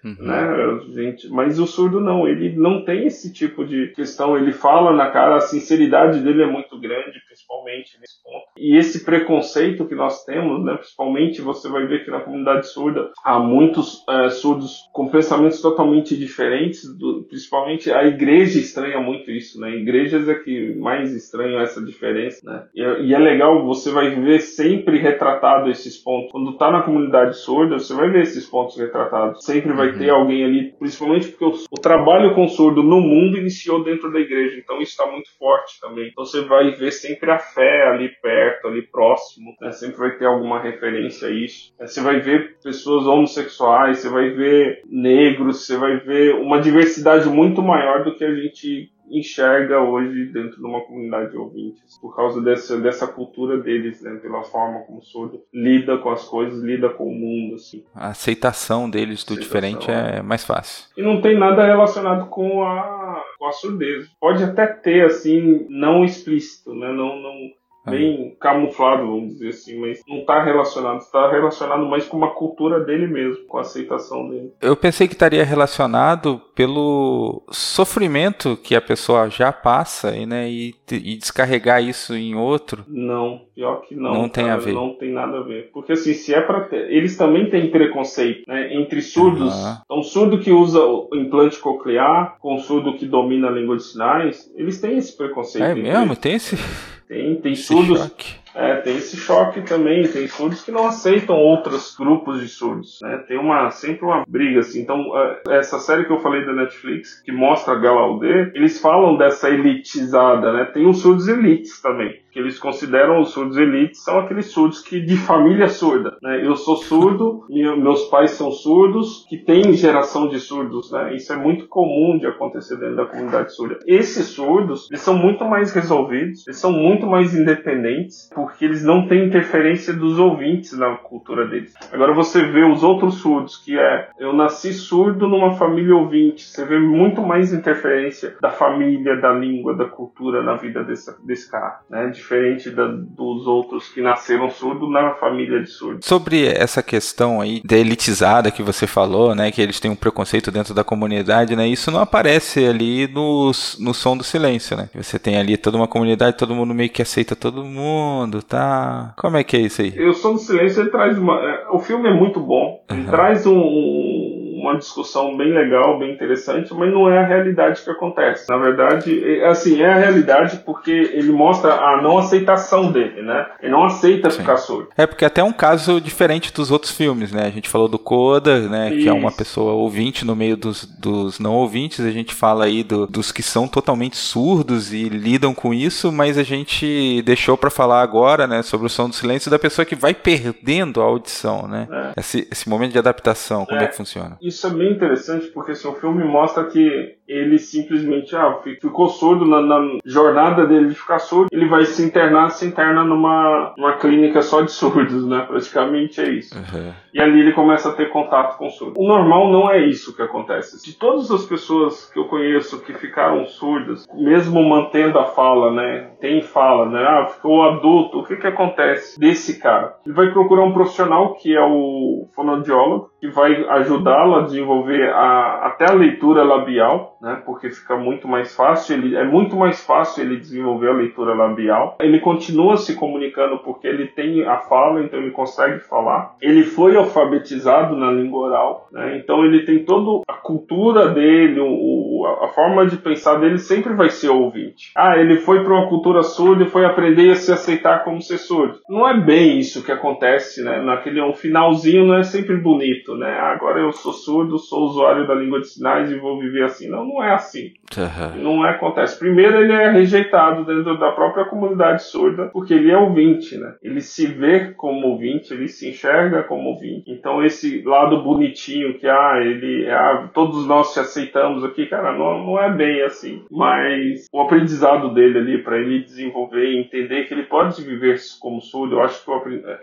Uhum. Né? Gente, mas o surdo não, ele não tem esse tipo de questão, ele fala na cara, a sinceridade dele é muito grande, principalmente nesse ponto. E esse preconceito que nós temos, né, principalmente você vai ver que na comunidade surda há muitos é, surdos com pensamentos totalmente diferentes, do, principalmente a igreja estranha muito isso, né? Igrejas é que mais estranham essa diferença, né? E, e é legal, você vai ver sempre retratado esses pontos. Quando tá na comunidade surda, você vai ver esses pontos retratados. Sempre vai ter alguém ali, principalmente porque o, o, trabalho com surdo no mundo iniciou dentro da igreja, então isso está muito forte também. Então você vai ver sempre a fé ali perto, ali próximo, né? sempre vai ter alguma referência a isso. Você vai ver pessoas homossexuais, você vai ver negros, você vai ver uma diversidade muito maior do que a gente enxerga hoje dentro de uma comunidade de ouvintes, por causa dessa, dessa cultura deles, né, pela forma como o surdo lida com as coisas, lida com o mundo. Assim. A aceitação deles do aceitação, diferente é mais fácil. E não tem nada relacionado com a, com a surdez. Pode até ter, assim, não explícito, né, não, não bem camuflado, vamos dizer assim, mas não está relacionado, está relacionado mais com uma cultura dele mesmo, com a aceitação dele. Eu pensei que estaria relacionado pelo sofrimento que a pessoa já passa e, né, e, e descarregar isso em outro. Não, pior que não. Não tem a ver. Não tem nada a ver. Porque assim, se é para ter, eles também têm preconceito, né, entre surdos. Uhum. Então, surdo que usa o implante coclear com surdo que domina a língua de sinais, eles têm esse preconceito. É mesmo? Tem esse [LAUGHS] tem, tem surdos. É, tem esse choque também. Tem surdos que não aceitam outros grupos de surdos. Né? Tem uma, sempre uma briga assim. Então, essa série que eu falei da Netflix, que mostra a Galaudê, eles falam dessa elitizada, né? Tem os surdos elites também que eles consideram os surdos elites são aqueles surdos que de família surda. Né? Eu sou surdo, [LAUGHS] meus pais são surdos, que tem geração de surdos. Né? Isso é muito comum de acontecer dentro da comunidade surda. Esses surdos, eles são muito mais resolvidos, eles são muito mais independentes, porque eles não têm interferência dos ouvintes na cultura deles. Agora você vê os outros surdos, que é eu nasci surdo numa família ouvinte, você vê muito mais interferência da família, da língua, da cultura na vida desse, desse cara. Né? diferente da, dos outros que nasceram surdos na família de surdos. Sobre essa questão aí da elitizada que você falou, né, que eles têm um preconceito dentro da comunidade, né, isso não aparece ali no, no som do silêncio, né? Você tem ali toda uma comunidade, todo mundo meio que aceita todo mundo, tá? Como é que é isso aí? O som do silêncio ele traz uma, é, o filme é muito bom, ele uhum. traz um uma discussão bem legal, bem interessante, mas não é a realidade que acontece. Na verdade, é, assim, é a realidade porque ele mostra a não aceitação dele, né? Ele não aceita Sim. ficar surdo. É porque até é um caso diferente dos outros filmes, né? A gente falou do Coda, né? Isso. Que é uma pessoa ouvinte no meio dos, dos não ouvintes. A gente fala aí do, dos que são totalmente surdos e lidam com isso, mas a gente deixou para falar agora, né? Sobre o som do silêncio da pessoa que vai perdendo a audição, né? É. Esse, esse momento de adaptação, como é, é que funciona? Isso é bem interessante porque assim, o filme mostra que ele simplesmente ah, ficou surdo na, na, jornada dele de ficar surdo, ele vai se internar, se interna numa, numa clínica só de surdos, né? Praticamente é isso. Uhum. E ali ele começa a ter contato com surdos. O normal não é isso que acontece. De todas as pessoas que eu conheço que ficaram surdas, mesmo mantendo a fala, né? Tem fala, né? Ah, ficou adulto, o que que acontece desse cara? Ele vai procurar um profissional que é o fonoaudiólogo, que vai ajudá-lo a desenvolver a, até a leitura labial né? Porque fica muito mais fácil, ele, é muito mais fácil ele desenvolver a leitura labial. Ele continua se comunicando porque ele tem a fala, então ele consegue falar. Ele foi alfabetizado na língua oral, né? Então ele tem toda a cultura dele, o, a forma de pensar dele sempre vai ser ouvinte. Ah, ele foi para uma cultura surda e foi aprender a se aceitar como ser surdo. Não é bem isso que acontece, né? Naquele um finalzinho não é sempre bonito, né? Ah, agora eu sou surdo, sou usuário da língua de sinais e vou viver assim. Não, não é assim. Uhum. Não é, acontece. Primeiro, ele é rejeitado dentro da própria comunidade surda, porque ele é ouvinte, né? Ele se vê como ouvinte, ele se enxerga como ouvinte. Então, esse lado bonitinho que, ah, ele, ah, todos nós te aceitamos aqui, cara, não, não é bem assim. Mas o aprendizado dele ali, para ele desenvolver e entender que ele pode viver como surdo, eu acho que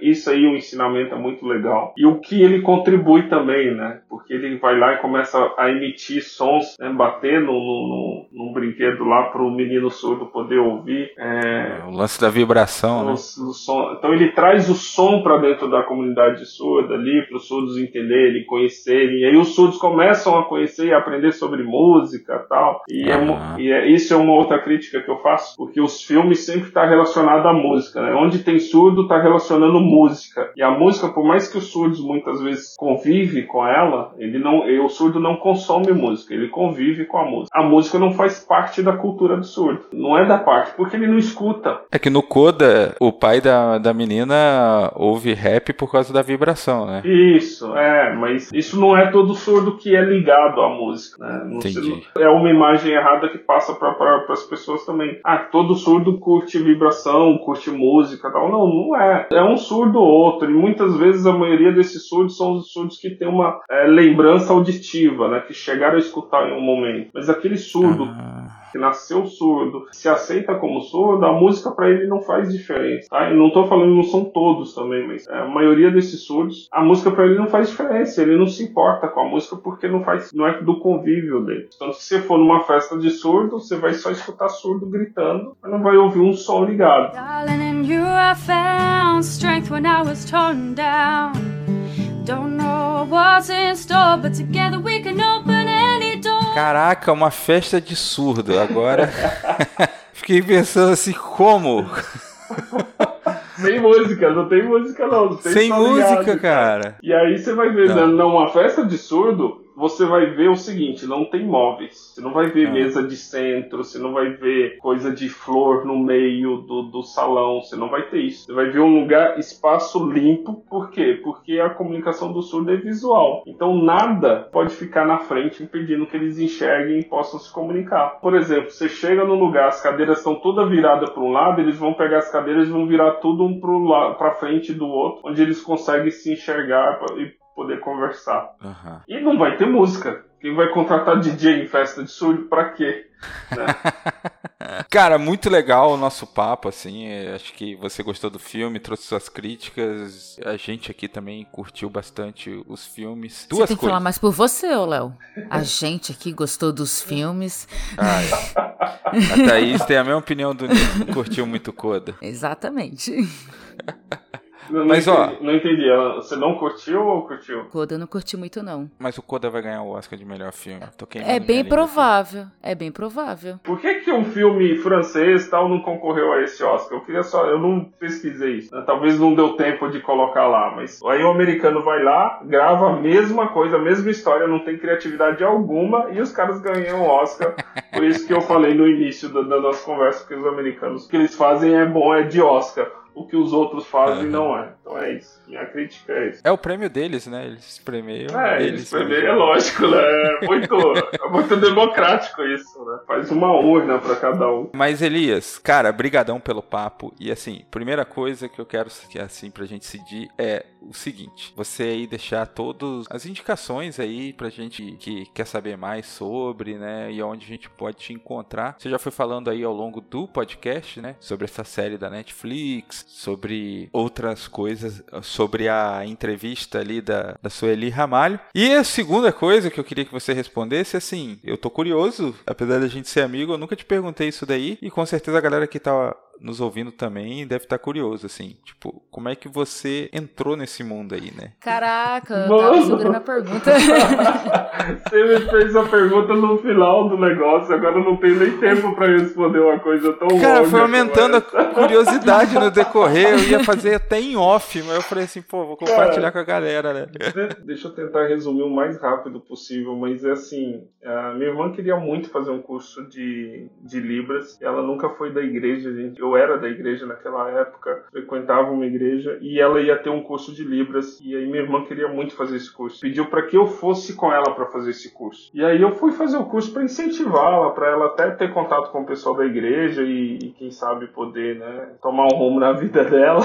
isso aí, o ensinamento é muito legal. E o que ele contribui também, né? Porque ele vai lá e começa a emitir sons, né? Bater no, no, no, brinquedo lá para o menino surdo poder ouvir. É... O lance da vibração, né? Então ele traz o som para dentro da comunidade surda ali, para os surdos entenderem, conhecerem. E aí os surdos começam a conhecer e aprender sobre música tal. E, é, e é, isso é uma outra crítica que eu faço, porque os filmes sempre estão tá relacionados à música, né? Onde tem surdo, está relacionando música. E a música, por mais que os surdos muitas vezes convive com ela, ele não, o surdo não consome música, ele convive com a música. A música não faz parte da cultura do surdo. Não é da parte, porque ele não escuta. É que no Coda, o pai da, da menina ouve rap por causa da vibração, né? Isso, é, mas isso não é todo surdo que é ligado à música, né? Não Entendi. é uma imagem errada que passa para pra, as pessoas também. Ah, todo surdo curte vibração, curte música tal. Não, não é. É um surdo ou outro. E muitas vezes a maioria desses surdos são os surdos que têm uma é, lembrança auditiva, né? Que chegaram a escutar em um momento. Mas aquele surdo. Ah que nasceu surdo, se aceita como surdo, a música para ele não faz diferença, tá? E não tô falando, não são todos também, mas é, a maioria desses surdos, a música para ele não faz diferença, ele não se importa com a música porque não faz, não é do convívio dele. Então, se você for numa festa de surdo, você vai só escutar surdo gritando, mas não vai ouvir um som ligado. Darling, Don't know what's in store, but together we can open. Caraca, uma festa de surdo. Agora [LAUGHS] fiquei pensando assim, como? [LAUGHS] Sem música, não tem música não. não tem Sem música, ligado, cara. E aí você vai ver, não. numa festa de surdo, você vai ver o seguinte: não tem móveis. Você não vai ver é. mesa de centro, você não vai ver coisa de flor no meio do, do salão, você não vai ter isso. Você vai ver um lugar, espaço limpo. Por quê? Porque a comunicação do surdo é visual. Então nada pode ficar na frente impedindo que eles enxerguem e possam se comunicar. Por exemplo, você chega num lugar, as cadeiras estão todas viradas para um lado, eles vão pegar as cadeiras e vão virar tudo um para frente do outro, onde eles conseguem se enxergar e poder conversar. Uhum. E não vai ter música. Quem vai contratar DJ em festa de surdo pra quê? [LAUGHS] Né? Cara, muito legal o nosso papo, assim. Acho que você gostou do filme, trouxe suas críticas. A gente aqui também curtiu bastante os filmes. Duas você tem que falar mais por você, ô Léo. A gente aqui gostou dos filmes. Ai, a Thaís tem a mesma opinião do Nico, não curtiu muito Coda. Exatamente. [LAUGHS] Não, mas, não entendi, ó. Não entendi. Você não curtiu ou curtiu? Coda eu não curti muito, não. Mas o Coda vai ganhar o Oscar de melhor filme. é bem provável. É bem provável. Por que, que um filme francês tal não concorreu a esse Oscar? Eu queria só. Eu não pesquisei isso. Né? Talvez não deu tempo de colocar lá. Mas aí o americano vai lá, grava a mesma coisa, a mesma história, não tem criatividade alguma e os caras ganham o Oscar. Por isso que eu falei no início da, da nossa conversa que os americanos, o que eles fazem é bom, é de Oscar o que os outros fazem uhum. não é. Então é isso. Minha crítica é isso. É o prêmio deles, né? Eles premiam. É, eles, premiam, é lógico, né? É muito, é muito democrático isso, né? Faz uma urna para cada um. Mas Elias, cara, brigadão pelo papo. E assim, primeira coisa que eu quero assim pra gente decidir é o seguinte: você aí deixar todas as indicações aí pra gente que quer saber mais sobre, né? E onde a gente pode te encontrar. Você já foi falando aí ao longo do podcast, né? Sobre essa série da Netflix, sobre outras coisas, sobre a entrevista ali da, da Sueli Ramalho. E a segunda coisa que eu queria que você respondesse, assim, eu tô curioso, apesar da gente ser amigo, eu nunca te perguntei isso daí, e com certeza a galera que tá nos ouvindo também deve estar curioso, assim, tipo, como é que você entrou nesse mundo aí, né? Caraca, eu tava segurando a pergunta. [LAUGHS] você me fez a pergunta no final do negócio, agora eu não tenho nem tempo para responder uma coisa tão Cara, longa foi aumentando a [LAUGHS] curiosidade no decorrer, eu ia fazer até em off, mas eu falei assim, pô, vou compartilhar Cara, com a galera, né? Deixa eu tentar resumir o mais rápido possível, mas é assim, a minha irmã queria muito fazer um curso de, de Libras, ela nunca foi da igreja, gente. Eu era da igreja naquela época, frequentava uma igreja e ela ia ter um curso de Libras e aí minha irmã queria muito fazer esse curso. Pediu para que eu fosse com ela para fazer esse curso. E aí eu fui fazer o curso para incentivá-la, para ela até ter contato com o pessoal da igreja e, e quem sabe poder, né, tomar um rumo na vida dela,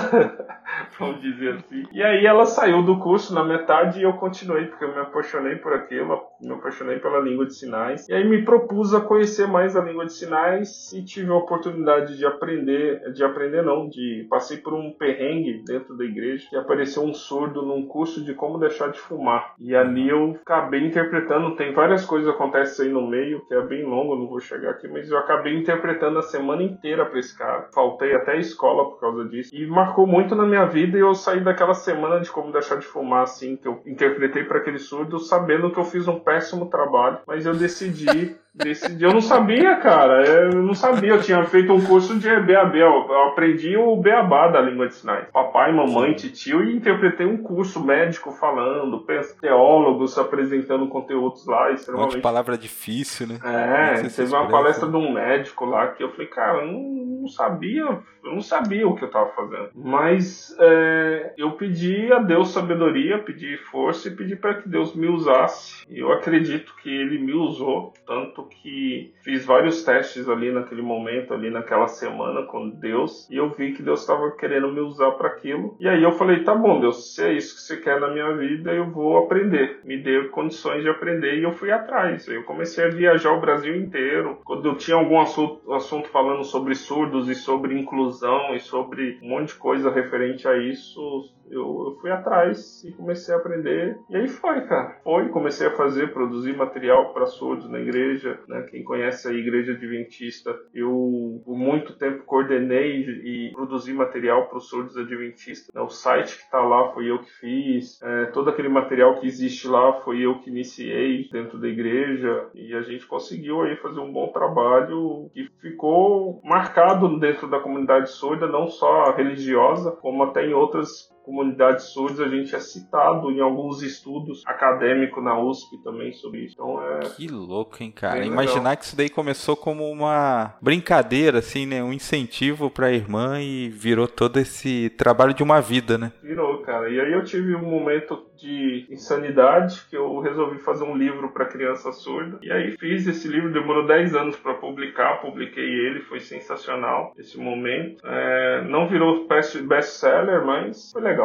[LAUGHS] vamos dizer assim. E aí ela saiu do curso na metade e eu continuei porque eu me apaixonei por aquilo, me apaixonei pela língua de sinais. E aí me propus a conhecer mais a língua de sinais e tive a oportunidade de aprender, de aprender não, de passei por um perrengue dentro da igreja e apareceu um surdo num curso de como deixar de fumar. E ali eu acabei interpretando, tem várias coisas que acontecem aí no meio, que é bem longo, não vou chegar aqui, mas eu acabei interpretando a semana inteira para esse cara. Faltei até a escola por causa disso. E marcou muito na minha vida e eu saí daquela semana de como deixar de fumar assim, que eu interpretei para aquele surdo, sabendo que eu fiz um péssimo trabalho, mas eu decidi Decidi, eu não sabia, cara. Eu não sabia. Eu tinha feito um curso de BAB. Eu aprendi o beabá da língua de sinais. Papai, mamãe, tio e interpretei um curso médico falando, teólogos apresentando conteúdos lá. Um monte de palavra difícil, né? É, teve uma palestra de um médico lá que eu falei, cara, não, não sabia, eu não sabia o que eu tava fazendo. Mas é, eu pedi a Deus sabedoria, pedi força e pedi para que Deus me usasse. E eu acredito que Ele me usou tanto que fiz vários testes ali naquele momento, ali naquela semana com Deus, e eu vi que Deus estava querendo me usar para aquilo. E aí eu falei: tá bom, Deus, se é isso que você quer na minha vida, eu vou aprender. Me deu condições de aprender e eu fui atrás. Eu comecei a viajar o Brasil inteiro. Quando eu tinha algum assunto, assunto falando sobre surdos e sobre inclusão e sobre um monte de coisa referente a isso, eu, eu, fui atrás e comecei a aprender. E aí foi, cara. Foi, comecei a fazer, produzir material para surdos na igreja. Né? Quem conhece a igreja adventista, eu por muito tempo coordenei e produzi material para os surdos adventistas. Né? O site que está lá foi eu que fiz. É, todo aquele material que existe lá foi eu que iniciei dentro da igreja. E a gente conseguiu aí fazer um bom trabalho que ficou marcado dentro da comunidade surda, não só religiosa, como até em outras comunidades surdas, a gente é citado em alguns estudos acadêmicos na USP também sobre isso. Então é. Que louco, hein, cara? Imaginar que isso daí começou como uma brincadeira, assim, né? Um incentivo para a irmã e virou todo esse trabalho de uma vida, né? Virou, cara. E aí eu tive um momento de insanidade que eu resolvi fazer um livro para criança surda. E aí fiz esse livro, demorou 10 anos para publicar, publiquei ele, foi sensacional esse momento. É, não virou best-seller, mas foi legal.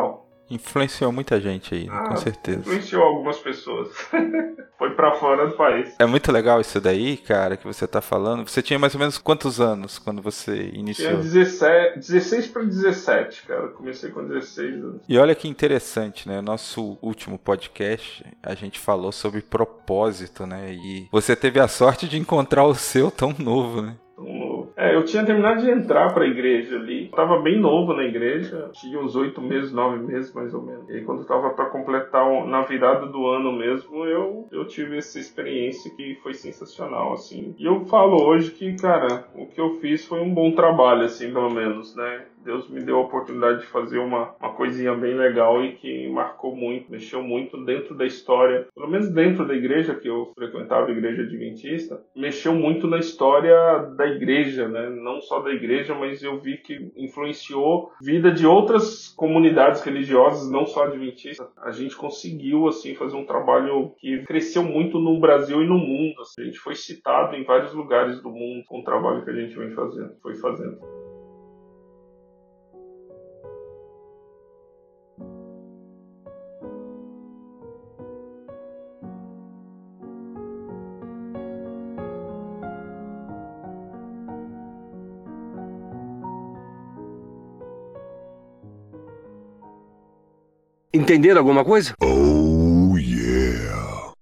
Influenciou muita gente aí, ah, com certeza. Influenciou algumas pessoas. [LAUGHS] Foi para fora do país. É muito legal isso daí, cara, que você tá falando. Você tinha mais ou menos quantos anos quando você iniciou? Tinha 17, 16 para 17, cara. Comecei com 16 anos. E olha que interessante, né? Nosso último podcast, a gente falou sobre propósito, né? E você teve a sorte de encontrar o seu tão novo, né? É, eu tinha terminado de entrar para a igreja ali. Eu tava bem novo na igreja, tinha uns oito meses, nove meses mais ou menos. E quando eu tava para completar na virada do ano mesmo, eu, eu tive essa experiência que foi sensacional, assim. E eu falo hoje que, cara, o que eu fiz foi um bom trabalho, assim, pelo menos, né? Deus me deu a oportunidade de fazer uma, uma coisinha bem legal e que marcou muito, mexeu muito dentro da história, pelo menos dentro da igreja que eu frequentava, a igreja adventista, mexeu muito na história da igreja, né? Não só da igreja, mas eu vi que influenciou vida de outras comunidades religiosas, não só adventistas. A gente conseguiu assim fazer um trabalho que cresceu muito no Brasil e no mundo. Assim. A gente foi citado em vários lugares do mundo com o trabalho que a gente vem fazendo, foi fazendo. Entenderam alguma coisa? Oh.